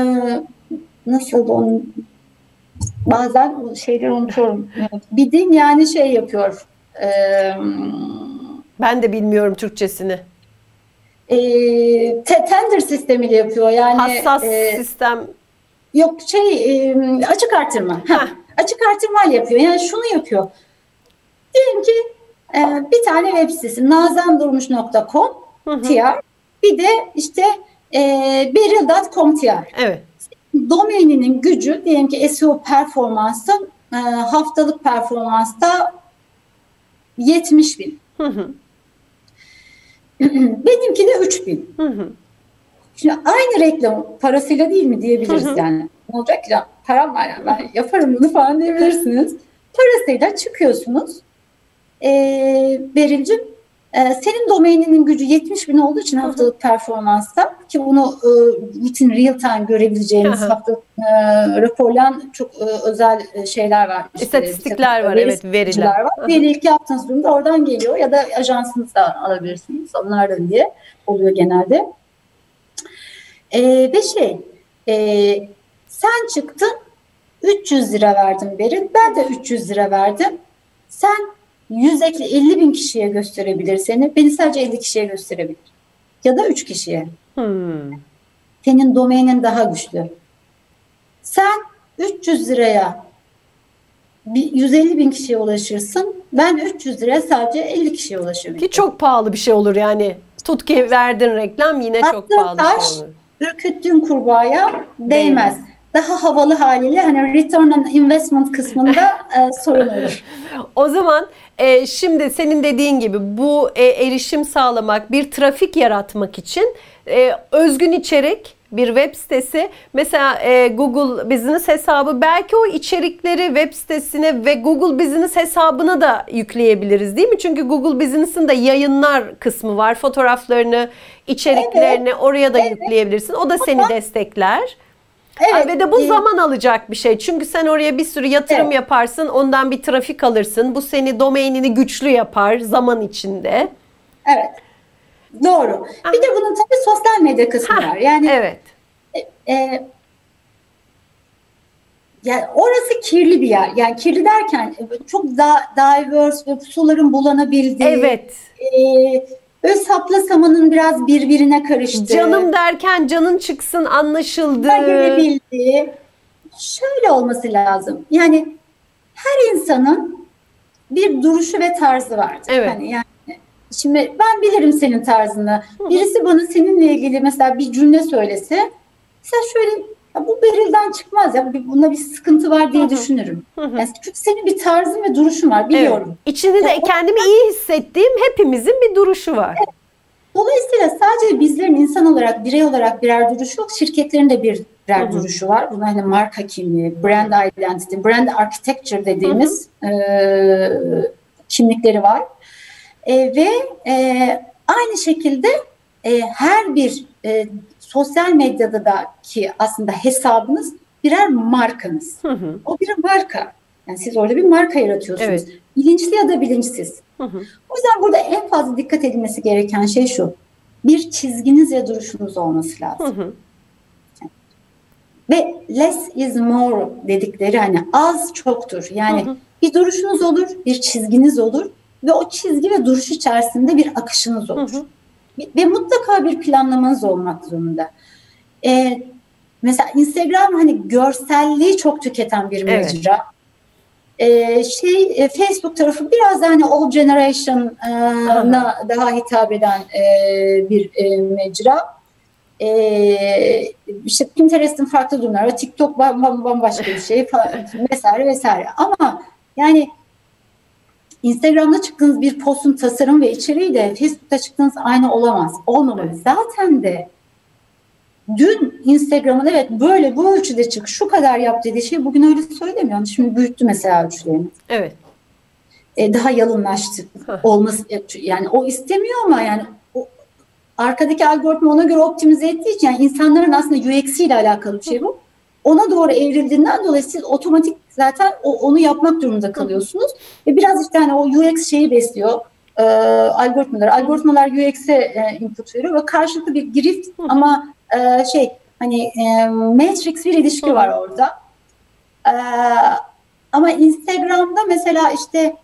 nasıl onun bazen şeyleri unutuyorum. bidding yani şey yapıyor. E, Ben de bilmiyorum Türkçesini. E, te- tender sistemiyle yapıyor. Yani Hassas e, sistem. Yok şey e, açık artırma. Ha, açık artırmayla yapıyor. Yani şunu yapıyor. Diyelim ki e, bir tane web sitesi nazandurmuş.com tr bir de işte e, beril.com tr. Evet. Domaininin gücü diyelim ki SEO performansı e, haftalık performansta 70 bin. Hı hı. Benimki de 3 bin. Hı hı. Şimdi aynı reklam parasıyla değil mi diyebiliriz Hı hı. yani. Ne olacak ki ya param var yani ben yaparım bunu falan diyebilirsiniz. Parasıyla çıkıyorsunuz. Ee, Beril'cim e, senin domaininin gücü 70 bin olduğu için haftalık performansta ki bunu e, bütün real time hı. haftalık e, raporlayan çok e, özel e, şeyler var. İşte, İstatistikler var, veri- evet, veriler. var. Hı hı. Veri ilk yaptığınız durumda oradan geliyor ya da ajansınızdan alabilirsiniz. Onlardan diye oluyor genelde. Ee, ve şey, e, sen çıktın 300 lira verdim Berin, ben de 300 lira verdim. Sen 100 ekle 50 bin kişiye gösterebilir seni, beni sadece 50 kişiye gösterebilir. Ya da 3 kişiye. Hmm. Senin domainin daha güçlü. Sen 300 liraya bir 150 bin kişiye ulaşırsın. Ben 300 liraya sadece 50 kişiye ulaşabilirim. Ki çok pahalı bir şey olur yani. Tut ki verdin reklam yine çok Attığın pahalı bir taş şey olur. ürküttüğün kurbağaya değmez. Daha havalı haliyle hani return on investment kısmında e, sorun olur. O zaman e, şimdi senin dediğin gibi bu e, erişim sağlamak, bir trafik yaratmak için e, özgün içerik bir web sitesi mesela e, Google Business hesabı belki o içerikleri web sitesine ve Google Business hesabına da yükleyebiliriz değil mi? Çünkü Google Business'ın da yayınlar kısmı var. Fotoğraflarını, içeriklerini evet, oraya da evet. yükleyebilirsin. O da seni destekler. Evet, ve de bu e, zaman alacak bir şey. Çünkü sen oraya bir sürü yatırım evet. yaparsın, ondan bir trafik alırsın. Bu seni domainini güçlü yapar zaman içinde. Evet. Doğru. Ha. Bir de bunun tabii sosyal medya kısmı ha. var. Yani Evet. E, e, yani orası kirli bir yer. Yani kirli derken e, çok da diverse ve suların bulanabildiği. Evet. E, Öz samanın biraz birbirine karıştı. Canım derken canın çıksın anlaşıldı. Görebildiği. Şöyle olması lazım. Yani her insanın bir duruşu ve tarzı vardır. Evet. Hani yani şimdi ben bilirim senin tarzını. Birisi bana seninle ilgili mesela bir cümle söylese mesela şöyle ya bu Beril'den çıkmaz ya bunda bir sıkıntı var diye düşünürüm. Yani çünkü senin bir tarzın ve duruşun var biliyorum. Evet. İçinde de kendimi iyi hissettiğim hepimizin bir duruşu var. Evet. Dolayısıyla sadece bizlerin insan olarak, birey olarak birer duruşu yok. Şirketlerin de bir birer duruşu var. Buna hani marka kimliği, brand identity, brand architecture dediğimiz e, kimlikleri var. E, ve e, aynı şekilde e, her bir e, sosyal medyada da ki aslında hesabınız birer markanız. Hı hı. O bir marka. Yani siz orada bir marka yaratıyorsunuz. Evet. Bilinçli ya da bilinçsiz. Hı hı. O yüzden burada en fazla dikkat edilmesi gereken şey şu. Bir çizginiz ve duruşunuz olması lazım. Hı hı. Ve less is more dedikleri hani az çoktur. Yani hı hı. bir duruşunuz olur, bir çizginiz olur ve o çizgi ve duruş içerisinde bir akışınız olur. Hı hı. Ve mutlaka bir planlamanız olmak zorunda. Ee, mesela Instagram hani görselliği çok tüketen bir mecra. Evet. Ee, şey e, Facebook tarafı biraz da hani old generation'a daha hitap eden e, bir e, mecra. Ee, işte Pinterest'in farklı durumları, TikTok bambaşka bir şey vesaire vesaire. Ama yani Instagram'da çıktığınız bir postun tasarım ve içeriği de Facebook'ta çıktığınız aynı olamaz. Olmamalı. Zaten de dün Instagram'ın evet böyle bu ölçüde çık şu kadar yap dediği şey bugün öyle söylemiyor. Şimdi büyüttü mesela ölçülerini. Evet. Ee, daha yalınlaştı. Olması yani o istemiyor ama yani o, arkadaki algoritma ona göre optimize ettiği için yani insanların aslında UX ile alakalı bir şey bu. Ona doğru evrildiğinden dolayı siz otomatik zaten o, onu yapmak durumunda kalıyorsunuz. Ve biraz işte hani o UX şeyi besliyor e, algoritmalar. Algoritmalar UX'e e, input veriyor ve karşılıklı bir girift ama e, şey hani e, matrix bir ilişki var orada. E, ama Instagram'da mesela işte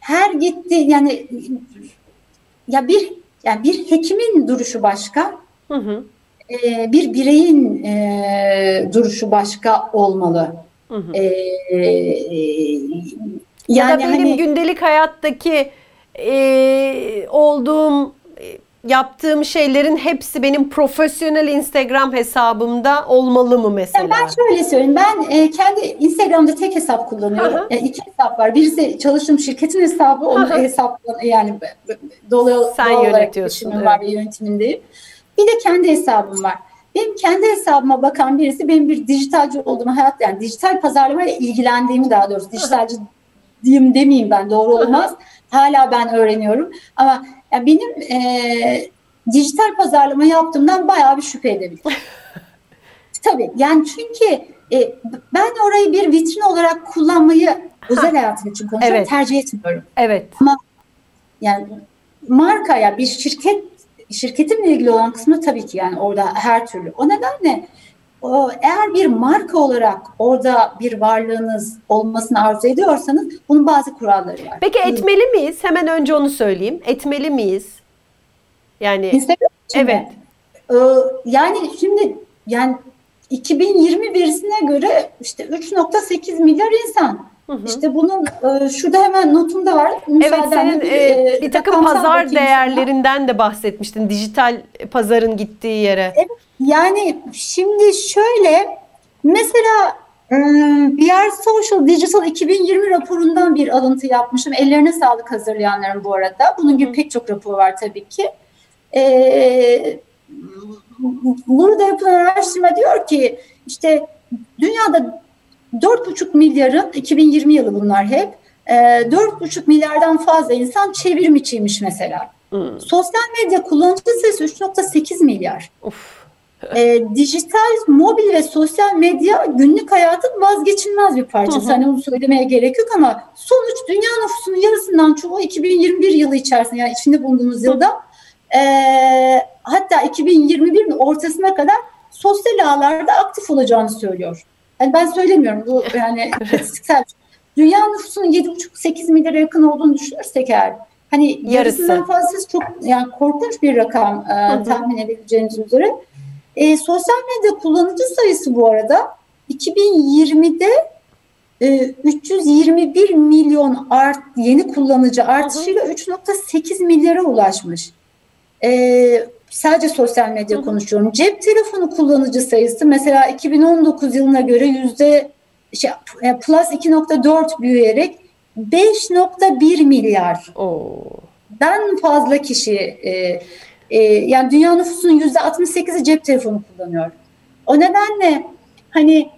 her gitti yani ya bir yani bir hekimin duruşu başka. Hı hı. E, bir bireyin e, duruşu başka olmalı. Hı hı. E, yani ya da benim hani, gündelik hayattaki e, olduğum yaptığım şeylerin hepsi benim profesyonel Instagram hesabımda olmalı mı mesela? Ben şöyle söyleyeyim. Ben e, kendi Instagram'da tek hesap kullanıyorum. E, iki hesap var. Birisi çalıştığım şirketin hesabı. Onun hesap yani dolu, Sen doğal yönetiyorsun. Evet. var ve yönetimindeyim. Bir de kendi hesabım var. Benim kendi hesabıma bakan birisi benim bir dijitalci olduğumu hayat yani dijital pazarlamayla ilgilendiğimi daha doğrusu dijitalci diyeyim demeyeyim ben doğru olmaz. Hala ben öğreniyorum ama yani benim e, dijital pazarlama yaptığımdan bayağı bir şüphe edebilirim. Tabii yani çünkü e, ben orayı bir vitrin olarak kullanmayı özel hayatım için konuşuyorum evet. tercih etmiyorum. Evet. Ama yani marka ya bir şirket şirketimle ilgili olan kısmı tabii ki yani orada her türlü. O nedenle eğer bir marka olarak orada bir varlığınız olmasını arzu ediyorsanız bunun bazı kuralları var. Peki etmeli miyiz? Hemen önce onu söyleyeyim. Etmeli miyiz? Yani Instagram Evet. Ee, yani şimdi yani 2020 verisine göre işte 3.8 milyar insan. Hı hı. İşte bunun e, şurada hemen notumda var. Evet senin bir, e, bir takım pazar değerlerinden sana. de bahsetmiştin. Dijital pazarın gittiği yere. Evet, yani şimdi şöyle Mesela VR Social Digital 2020 raporundan bir alıntı yapmışım. Ellerine sağlık hazırlayanların bu arada. Bunun gibi pek çok rapor var tabii ki. Ee, burada yapılan araştırma diyor ki işte dünyada 4,5 milyarın 2020 yılı bunlar hep 4,5 milyardan fazla insan çevirmiçiymiş mesela. Hmm. Sosyal medya kullanıcı sayısı 3,8 milyar. Of. E, dijital, mobil ve sosyal medya günlük hayatın vazgeçilmez bir parçası. Hani onu söylemeye gerek yok ama sonuç dünya nüfusunun yarısından çoğu 2021 yılı içerisinde yani içinde bulunduğumuz yılda e, hatta 2021'in ortasına kadar sosyal ağlarda aktif olacağını söylüyor. Yani ben söylemiyorum bu yani istatistiksel. Dünya nüfusunun 7,5-8 milyara yakın olduğunu düşünürsek eğer hani Yarısı. yarısından fazlası çok yani korkunç bir rakam e, tahmin edebileceğiniz üzere. E, sosyal medya kullanıcı sayısı bu arada 2020'de e, 321 milyon art, yeni kullanıcı artışıyla 3.8 milyara ulaşmış. E, sadece sosyal medya hı konuşuyorum. Cep telefonu kullanıcı sayısı mesela 2019 yılına göre yüzde şey, e, plus 2.4 büyüyerek 5.1 milyar. Oo. Dan fazla kişi e, e, yani dünya nüfusunun yüzde 68'i cep telefonu kullanıyor. O nedenle hani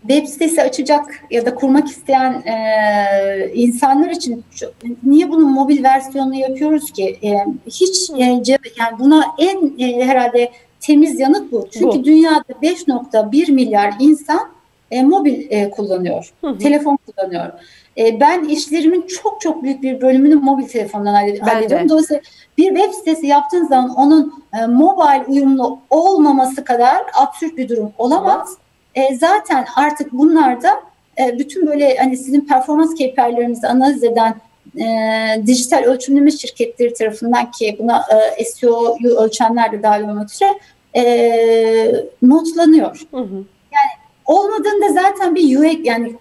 web sitesi açacak ya da kurmak isteyen e, insanlar için niye bunun mobil versiyonunu yapıyoruz ki? E, hiç e, yani buna en e, herhalde temiz yanıt bu. Çünkü bu. dünyada 5.1 milyar insan e, mobil e, kullanıyor, hı hı. telefon kullanıyor. E, ben işlerimin çok çok büyük bir bölümünü mobil telefondan hallediyorum. Dolayısıyla bir web sitesi yaptığın zaman onun e, mobil uyumlu olmaması kadar absürt bir durum olamaz. E, zaten artık bunlarda e, bütün böyle hani sizin performans KPI'lerinizi analiz eden e, dijital ölçümleme şirketleri tarafından ki buna e, SEO'yu ölçenler de dahil olmak üzere e, notlanıyor. Hı hı. Yani olmadığında zaten bir UX yani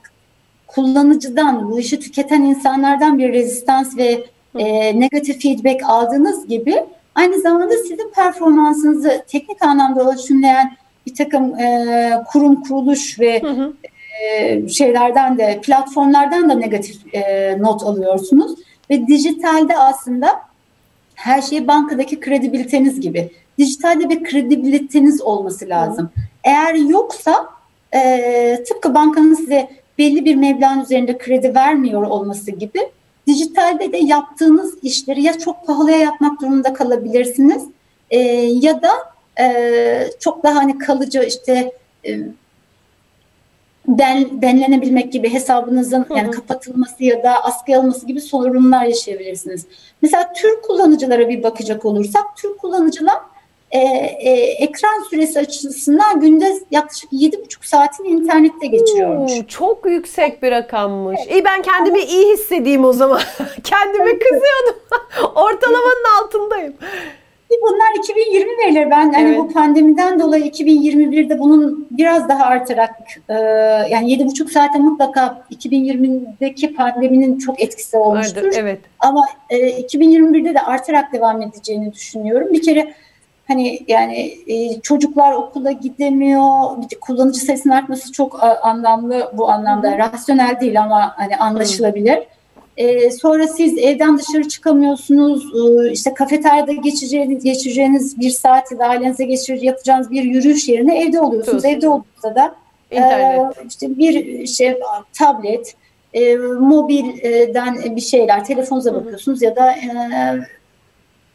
kullanıcıdan, bu işi tüketen insanlardan bir rezistans ve e, negatif feedback aldığınız gibi aynı zamanda sizin performansınızı teknik anlamda ölçümleyen bir takım e, kurum, kuruluş ve hı hı. E, şeylerden de platformlardan da negatif e, not alıyorsunuz ve dijitalde aslında her şey bankadaki kredibiliteniz gibi. Dijitalde bir kredibiliteniz olması lazım. Hı. Eğer yoksa e, tıpkı bankanın size belli bir meblağın üzerinde kredi vermiyor olması gibi dijitalde de yaptığınız işleri ya çok pahalıya yapmak durumunda kalabilirsiniz e, ya da e, çok daha hani kalıcı işte e, ben, benlenebilmek gibi hesabınızın hı hı. yani kapatılması ya da askıya alınması gibi sorunlar yaşayabilirsiniz. Mesela Türk kullanıcılara bir bakacak olursak Türk kullanıcılar e, e, ekran süresi açısından günde yaklaşık 7,5 saatini internette geçiriyormuş. Oo, çok yüksek bir rakammış. Evet. İyi ben kendimi iyi hissedeyim o zaman. Kendime kızıyordum. Ortalamanın altındayım. Bunlar 2020 verileri. Ben hani evet. bu pandemiden dolayı 2021'de bunun biraz daha artarak e, yani 7,5 saate mutlaka 2020'deki pandeminin çok etkisi olmuştur. Vardır, evet. Ama e, 2021'de de artarak devam edeceğini düşünüyorum. Bir kere Hani yani e, çocuklar okula gidemiyor, kullanıcı sayısının artması çok a, anlamlı bu anlamda. Hı. Rasyonel değil ama hani anlaşılabilir. E, sonra siz evden dışarı çıkamıyorsunuz. E, işte kafeteryada geçireceğiniz, geçireceğiniz bir saat ya da ailenize geçirir yapacağınız bir yürüyüş yerine evde oluyorsunuz. Evde olduğunuzda da e, işte bir şey tablet, e, mobilden bir şeyler, telefonunuza bakıyorsunuz ya da e,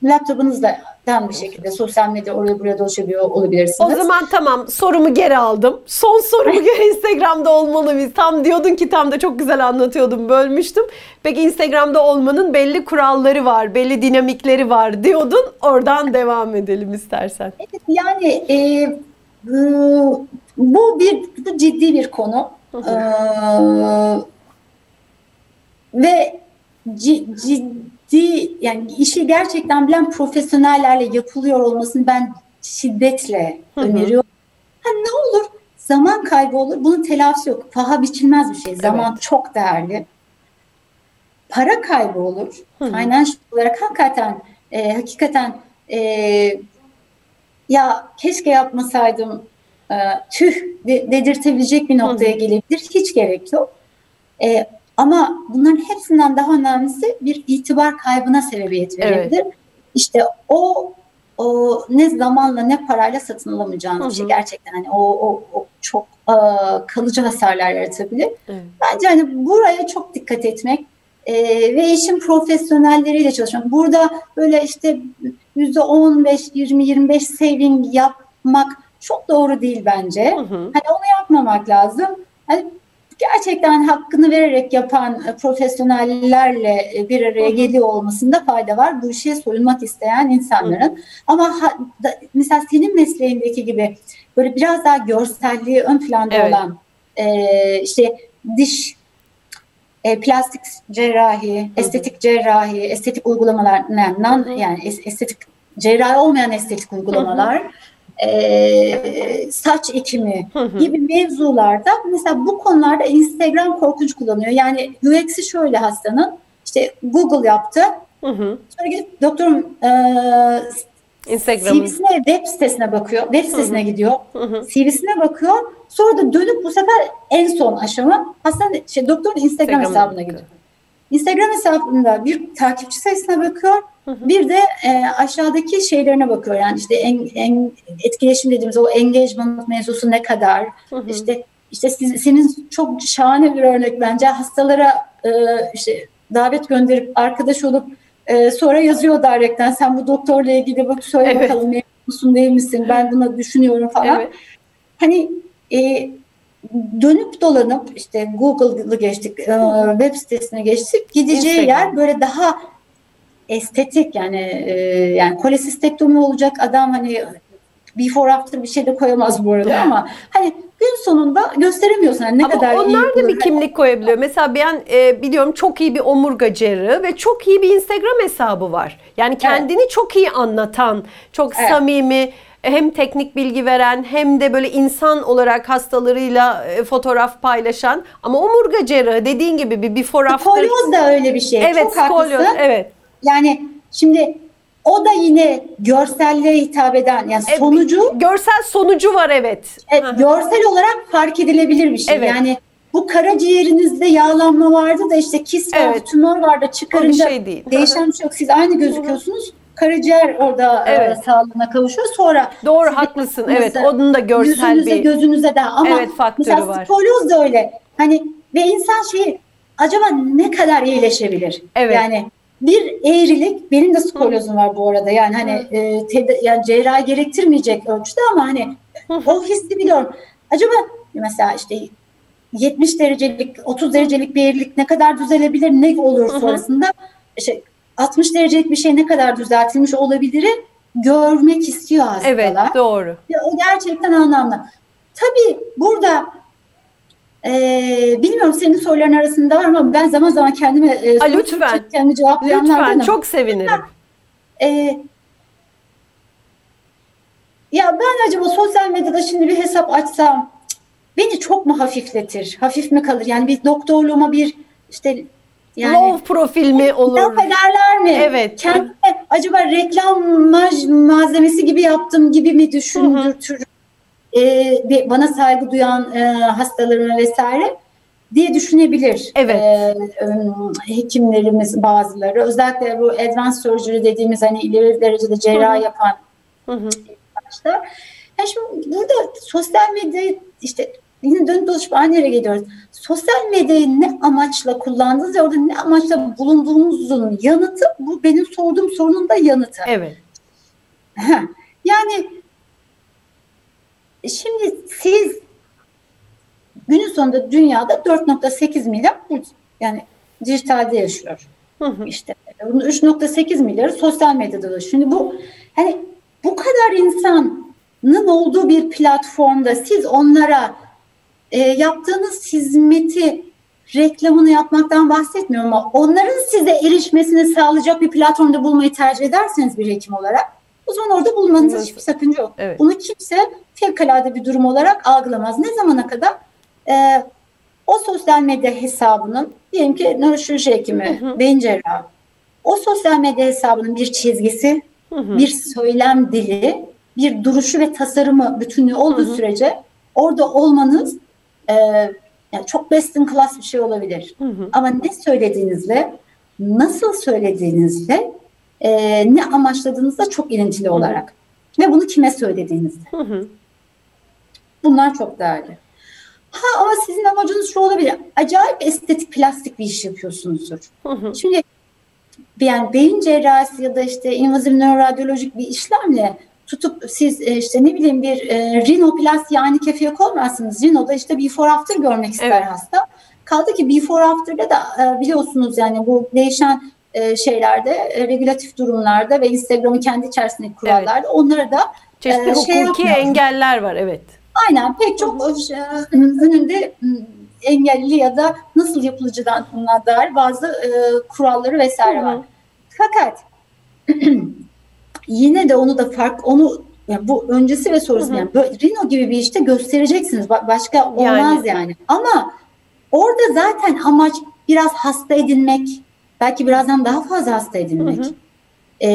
laptopunuzla tam bir şekilde sosyal medya oraya buraya dolaşabiliyor olabilirsiniz. O zaman tamam sorumu geri aldım. Son sorumu geri Instagram'da olmalı biz. Tam diyordun ki tam da çok güzel anlatıyordum bölmüştüm. Peki Instagram'da olmanın belli kuralları var, belli dinamikleri var diyordun. Oradan devam edelim istersen. Evet yani e, bu, bu bir bu ciddi bir konu. ee, ve ciddi ciddi yani işi gerçekten bilen profesyonellerle yapılıyor olmasını ben şiddetle Hı-hı. öneriyorum. Ha, ne olur zaman kaybı olur. Bunun telafisi yok. Paha biçilmez bir şey. Zaman evet. çok değerli. Para kaybı olur. Hı-hı. Financial olarak hakikaten e, hakikaten e, ya keşke yapmasaydım e, tüh de, dedirtebilecek bir noktaya gelebilir. Hiç gerek yok. E, ama bunların hepsinden daha önemlisi bir itibar kaybına sebebiyet verebilir. Evet. İşte o o ne zamanla ne parayla satın alamayacağınız bir şey gerçekten hani o, o, o çok e, kalıcı hasarlar yaratabilir. Evet. Bence hani buraya çok dikkat etmek e, ve işin profesyonelleriyle çalışmak. Burada böyle işte yüzde 15, 20, 25 saving yapmak çok doğru değil bence. Hı hı. Hani onu yapmamak lazım. Hani gerçekten hakkını vererek yapan e, profesyonellerle e, bir araya geliyor olmasında fayda var. Bu işe soyunmak isteyen insanların. Hı. Ama ha, da, mesela senin mesleğindeki gibi böyle biraz daha görselliği ön planda evet. olan e, işte diş e, plastik cerrahi, Hı. estetik cerrahi, estetik uygulamalar yani, yani estetik cerrahi olmayan estetik uygulamalar. E, saç ekimi gibi mevzularda mesela bu konularda Instagram korkunç kullanıyor. Yani UX'i şöyle hastanın işte Google yaptı. Hı hı. Sonra gidip doktorum e, Instagram'ın CV'sine web sitesine bakıyor. Web sitesine gidiyor. Hı hı. CV'sine bakıyor. Sonra da dönüp bu sefer en son aşama hastanın şey, doktorun Instagram, Instagram hesabına gidiyor. Instagram hesabında bir takipçi sayısına bakıyor. Bir de e, aşağıdaki şeylerine bakıyor. Yani işte en, en etkileşim dediğimiz o engagement mevzusu ne kadar? İşte işte siz, senin çok şahane bir örnek bence hastalara e, işte davet gönderip arkadaş olup e, sonra yazıyor direkten sen bu doktorla ilgili bak söyle evet. bakalım memnun musun değil misin? Ben buna düşünüyorum falan. Evet. Hani e, dönüp dolanıp işte Google'ı geçtik, e, web sitesine geçtik. Gideceği Instagram. yer böyle daha estetik yani e, yani kolesistektomi olacak adam hani before after bir şey de koyamaz bu arada ama hani gün sonunda gösteremiyorsun yani ne ama kadar onlar iyi da bir kimlik koyabiliyor. Mesela ben e, biliyorum çok iyi bir omurgacı ve çok iyi bir Instagram hesabı var. Yani kendini evet. çok iyi anlatan, çok evet. samimi hem teknik bilgi veren hem de böyle insan olarak hastalarıyla e, fotoğraf paylaşan ama omurga cerrahı dediğin gibi bir before after. Skolyoz da öyle bir şey. Evet Çok skolyoz haklısın. evet. Yani şimdi o da yine görselliğe hitap eden yani e, sonucu e, görsel sonucu var evet. evet görsel olarak fark edilebilir bir şey. Evet. Yani bu karaciğerinizde yağlanma vardı da işte kist evet. var, tümör vardı çıkarınca şey değil. değişen bir şey yok. Siz aynı gözüküyorsunuz. Karaciğer orada e, evet. e, sağlığına kavuşuyor. Sonra Doğru haklısın. Evet. Onun da görsel yüzünüze, bir gözünüze de ama evet, mesela var. skolyoz da öyle. Hani ve insan şey acaba ne kadar iyileşebilir? Evet. Yani bir eğrilik benim de skolyozum var bu arada yani hani e, ted- yani cerrahi gerektirmeyecek ölçüde ama hani o hissi biliyorum. Acaba mesela işte 70 derecelik 30 derecelik bir eğrilik ne kadar düzelebilir ne olur sonrasında işte 60 derecelik bir şey ne kadar düzeltilmiş olabilir görmek istiyor hastalar. Evet doğru. Ya, o gerçekten anlamlı. Tabii burada ee, bilmiyorum senin soruların arasında var ama ben zaman zaman kendime e, A, lütfen. kendi cevaplayanlardanım. Lütfen çok sevinirim. Ee, ya ben acaba sosyal medyada şimdi bir hesap açsam beni çok mu hafifletir? Hafif mi kalır? Yani bir doktorluğuma bir işte yani, Low profil mi olur? Laf ederler mi? Evet. Kendime acaba reklam malzemesi gibi yaptım gibi mi düşündürtür? E, bana saygı duyan e, hastalarına vesaire diye düşünebilir. Evet. E, hekimlerimiz bazıları özellikle bu advanced surgery dediğimiz hani ileri derecede cerrah yapan arkadaşlar. Yani şimdi burada sosyal medyayı işte yine dönüp dolaşıp aynı yere geliyoruz. Sosyal medyayı ne amaçla kullandınız ya orada ne amaçla bulunduğunuzun yanıtı bu benim sorduğum sorunun da yanıtı. Evet. yani e, şimdi siz günün sonunda dünyada 4.8 milyar yani dijitalde yaşıyor. Hı hı. İşte bunun 3.8 milyarı sosyal medyada da. Şimdi bu hani bu kadar insanın olduğu bir platformda siz onlara e, yaptığınız hizmeti reklamını yapmaktan bahsetmiyorum ama onların size erişmesini sağlayacak bir platformda bulmayı tercih ederseniz bir hekim olarak o zaman orada bulmanızda hiçbir sakınca yok. Evet. Bunu kimse fevkalade bir durum olarak algılamaz. Ne zamana kadar? Ee, o sosyal medya hesabının diyelim ki nöroşirurji hekimi, hı hı. beyin cerrahı. O sosyal medya hesabının bir çizgisi, hı hı. bir söylem dili, bir duruşu ve tasarımı bütünlüğü olduğu hı hı. sürece orada olmanız e, yani çok best in class bir şey olabilir. Hı hı. Ama ne söylediğinizle, nasıl söylediğinizle, e, ne amaçladığınızla çok ilintili olarak. Ve bunu kime hı. Bunlar çok değerli. Ha ama sizin amacınız şu olabilir. Acayip estetik plastik bir iş yapıyorsunuzdur. Hı hı. Şimdi yani beyin cerrahisi ya da işte invaziv nöroradyolojik bir işlemle tutup siz e, işte ne bileyim bir e, rinoplasti yani kefeye koymazsınız. Rino'da işte before after görmek ister evet. hasta. Kaldı ki before after'da da e, biliyorsunuz yani bu değişen e, şeylerde, e, regülatif durumlarda ve Instagram'ın kendi içerisindeki kurallarda evet. onlara da Çeşitli e, şey hukuki engeller var evet. Aynen pek çok e, önünde engelli ya da nasıl yapılacağından dair bazı e, kuralları vesaire var. Fakat yine de onu da fark onu yani bu öncesi ve sonrası yani böyle Rino gibi bir işte göstereceksiniz. Başka olmaz yani. yani. Ama orada zaten amaç biraz hasta edinmek, belki birazdan daha fazla hasta edinmek. Hı hı. Ee,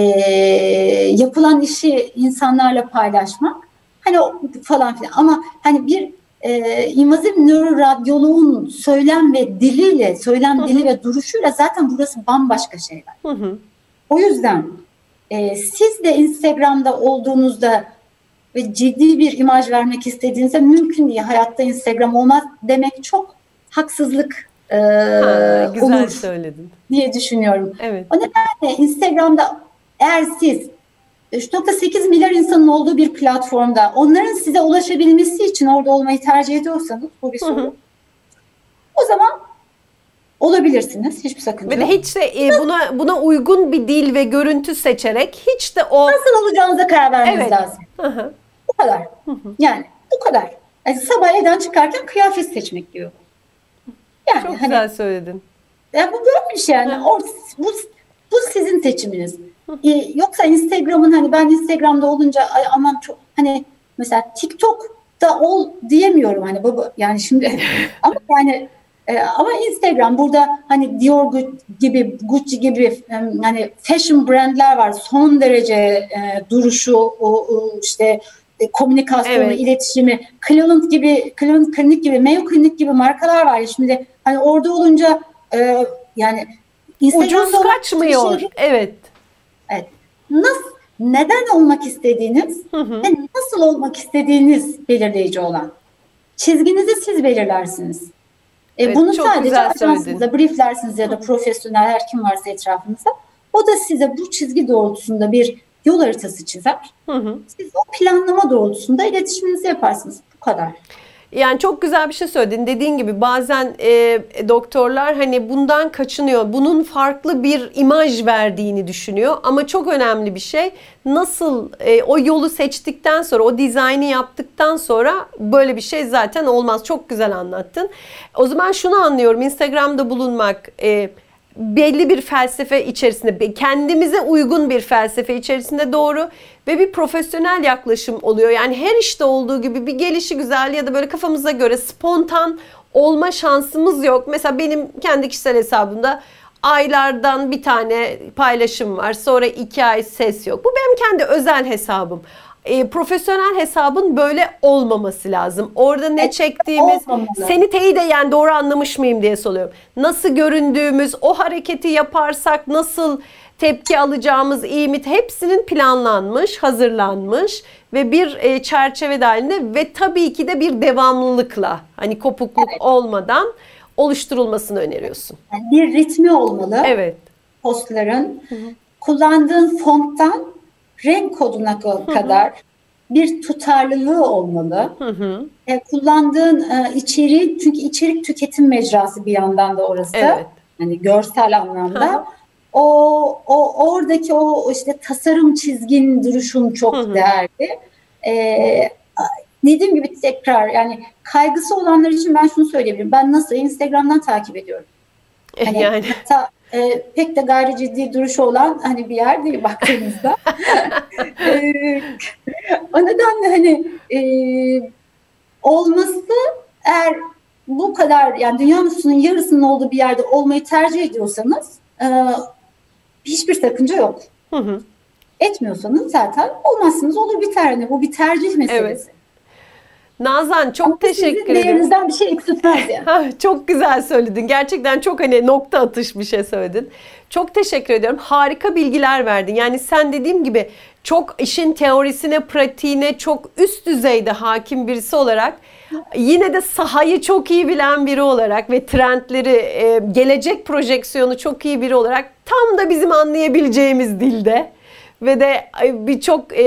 yapılan işi insanlarla paylaşmak. Hani falan filan ama hani bir e, invaziv nöroradyoloğun söylem ve diliyle, söylem dili ve duruşuyla zaten burası bambaşka şeyler. Hı hı. O yüzden e, siz de Instagram'da olduğunuzda ve ciddi bir imaj vermek istediğinizde mümkün değil. Hayatta Instagram olmaz demek çok haksızlık e, ha, güzel olur söyledin. diye düşünüyorum. Evet. O nedenle Instagram'da eğer siz 3.8 milyar insanın olduğu bir platformda onların size ulaşabilmesi için orada olmayı tercih ediyorsanız bu bir soru. O zaman olabilirsiniz. Hiçbir sakınca yok. Ve hiç de e, buna buna uygun bir dil ve görüntü seçerek hiç de o nasıl olacağınıza karar vermeniz evet. lazım. Hı-hı. Bu kadar. Yani bu kadar. Yani sabah evden çıkarken kıyafet seçmek diyor. Yani Çok hani, güzel söyledin. Yani bu böyle bir şey yani. O, bu, bu sizin seçiminiz. Ee, yoksa Instagram'ın hani ben Instagram'da olunca ay aman çok hani mesela TikTok'ta ol diyemiyorum hani baba yani şimdi ama yani e, ama Instagram burada hani Dior gibi Gucci gibi hani fashion brandler var son derece e, duruşu o, o işte e, komünikasyonu, evet. iletişimi, Cleveland gibi, Cleveland Klinik gibi, Mayo Klinik gibi markalar var. Şimdi hani orada olunca e, yani Ucuz kaçmıyor. Şey, evet. Evet. Nasıl, neden olmak istediğiniz hı hı. ve nasıl olmak istediğiniz belirleyici olan. Çizginizi siz belirlersiniz. E, evet, bunu sadece ajansınıza brieflersiniz ya da profesyonel her kim varsa etrafınızda. O da size bu çizgi doğrultusunda bir yol haritası çizer. Hı hı. Siz o planlama doğrultusunda iletişiminizi yaparsınız. Bu kadar. Yani çok güzel bir şey söyledin. Dediğin gibi bazen e, doktorlar hani bundan kaçınıyor. Bunun farklı bir imaj verdiğini düşünüyor. Ama çok önemli bir şey nasıl e, o yolu seçtikten sonra, o dizaynı yaptıktan sonra böyle bir şey zaten olmaz. Çok güzel anlattın. O zaman şunu anlıyorum. Instagram'da bulunmak... E, belli bir felsefe içerisinde, kendimize uygun bir felsefe içerisinde doğru ve bir profesyonel yaklaşım oluyor. Yani her işte olduğu gibi bir gelişi güzel ya da böyle kafamıza göre spontan olma şansımız yok. Mesela benim kendi kişisel hesabımda aylardan bir tane paylaşım var. Sonra iki ay ses yok. Bu benim kendi özel hesabım e, profesyonel hesabın böyle olmaması lazım. Orada ne çektiğimiz, seni teyit yani doğru anlamış mıyım diye soruyorum. Nasıl göründüğümüz, o hareketi yaparsak nasıl tepki alacağımız iyi mi hepsinin planlanmış, hazırlanmış ve bir e, çerçeve dahilinde ve tabii ki de bir devamlılıkla hani kopukluk evet. olmadan oluşturulmasını öneriyorsun. Yani bir ritmi olmalı. Evet. Postların. Hı hı. Kullandığın fonttan renk koduna kadar bir tutarlılığı olmalı. Hı hı. E, kullandığın e, içeriği çünkü içerik tüketim mecrası bir yandan da orası. Evet. Hani görsel anlamda. Hı O o oradaki o işte tasarım çizgin duruşun çok hı hı. değerli. E, dediğim gibi tekrar yani kaygısı olanlar için ben şunu söyleyebilirim. Ben nasıl Instagram'dan takip ediyorum. Hani yani. Hatta e, pek de gayri ciddi duruşu olan hani bir yer değil baktığınızda. e, o nedenle hani e, olması eğer bu kadar yani dünya nüfusunun yarısının olduğu bir yerde olmayı tercih ediyorsanız e, hiçbir sakınca yok. Hı hı. Etmiyorsanız zaten olmazsınız olur biter. Yani bu bir tercih meselesi. Evet. Nazan çok Ama teşekkür sizin ederim. değerinizden bir şey eksiltmez yani. Ha, çok güzel söyledin. Gerçekten çok hani nokta atış bir şey söyledin. Çok teşekkür ediyorum. Harika bilgiler verdin. Yani sen dediğim gibi çok işin teorisine, pratiğine çok üst düzeyde hakim birisi olarak yine de sahayı çok iyi bilen biri olarak ve trendleri, e, gelecek projeksiyonu çok iyi biri olarak tam da bizim anlayabileceğimiz dilde ve de birçok e,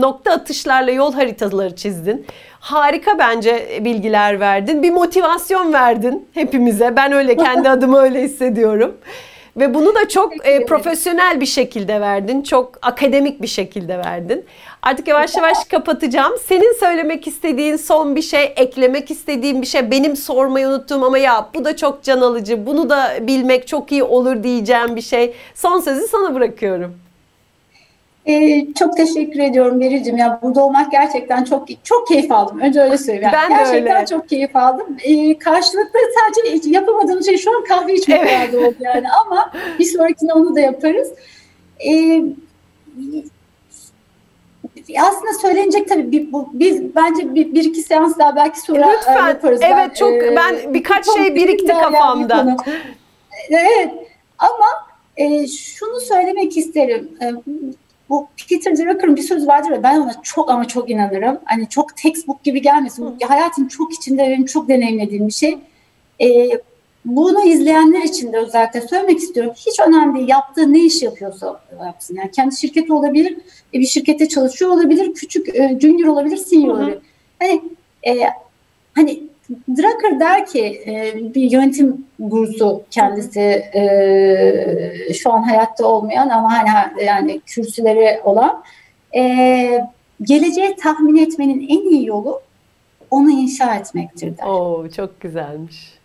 nokta atışlarla yol haritaları çizdin. Harika bence bilgiler verdin. Bir motivasyon verdin hepimize. Ben öyle kendi adıma öyle hissediyorum. Ve bunu da çok e, profesyonel bir şekilde verdin. Çok akademik bir şekilde verdin. Artık yavaş yavaş kapatacağım. Senin söylemek istediğin son bir şey, eklemek istediğin bir şey, benim sormayı unuttuğum ama ya bu da çok can alıcı, bunu da bilmek çok iyi olur diyeceğim bir şey. Son sözü sana bırakıyorum. Ee, çok teşekkür ediyorum Bericim. Ya burada olmak gerçekten çok çok keyif aldım. Önce öyle söyleyeyim. Ben de gerçekten öyle. çok keyif aldım. Ee, karşılıklı sadece yapamadığım şey şu an kahve içmek Evet. oldu yani ama bir sonrakinde onu da yaparız. Ee, aslında söylenecek tabii bir, bu, biz bence bir, bir iki seans daha belki sonra e, Lütfen. yaparız. Evet, çok- e, ben birkaç çok şey birikti bir kafamda. Evet ama e, şunu söylemek isterim. E, bu Peter Drucker'ın bir sözü vardır ya ben ona çok ama çok inanırım. Hani çok textbook gibi gelmesin. Hayatın çok içinde benim çok deneyimlediğim bir şey. E, bunu izleyenler için de özellikle söylemek istiyorum. Hiç önemli değil. Yaptığı ne iş yapıyorsa yapsın. Yani kendi şirketi olabilir, e, bir şirkette çalışıyor olabilir, küçük e, junior olabilir, senior olabilir. Hani e, hani Drucker der ki e, bir yönetim gurusu kendisi e, şu an hayatta olmayan ama hani yani kürsüleri olan e, geleceği tahmin etmenin en iyi yolu onu inşa etmektir der. Oo çok güzelmiş.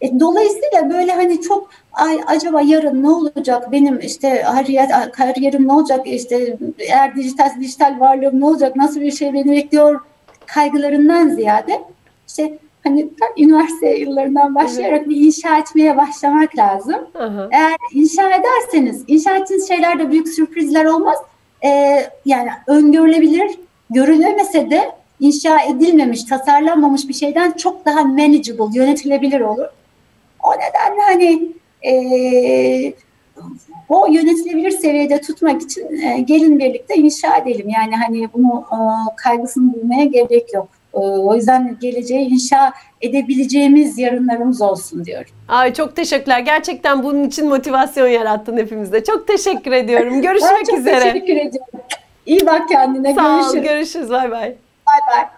E, dolayısıyla böyle hani çok ay acaba yarın ne olacak benim işte kariyer, kariyerim ne olacak işte eğer dijital dijital varlığım ne olacak nasıl bir şey beni bekliyor kaygılarından ziyade işte hani üniversite yıllarından başlayarak bir inşa etmeye başlamak lazım. Aha. Eğer inşa ederseniz inşa ettiğiniz şeylerde büyük sürprizler olmaz. Ee, yani öngörülebilir, görülemese de inşa edilmemiş, tasarlanmamış bir şeyden çok daha manageable, yönetilebilir olur. O nedenle hani e, o yönetilebilir seviyede tutmak için e, gelin birlikte inşa edelim. Yani hani bunu e, kaygısını duymaya gerek yok. E, o yüzden geleceği inşa edebileceğimiz yarınlarımız olsun diyorum. Ay çok teşekkürler. Gerçekten bunun için motivasyon yarattın hepimizde. Çok teşekkür ediyorum. Ben Görüşmek çok üzere. teşekkür ediyorum. İyi bak kendine. Sağ ol. Görüşürüz. Görüşürüz. Bay bay. Bay bay.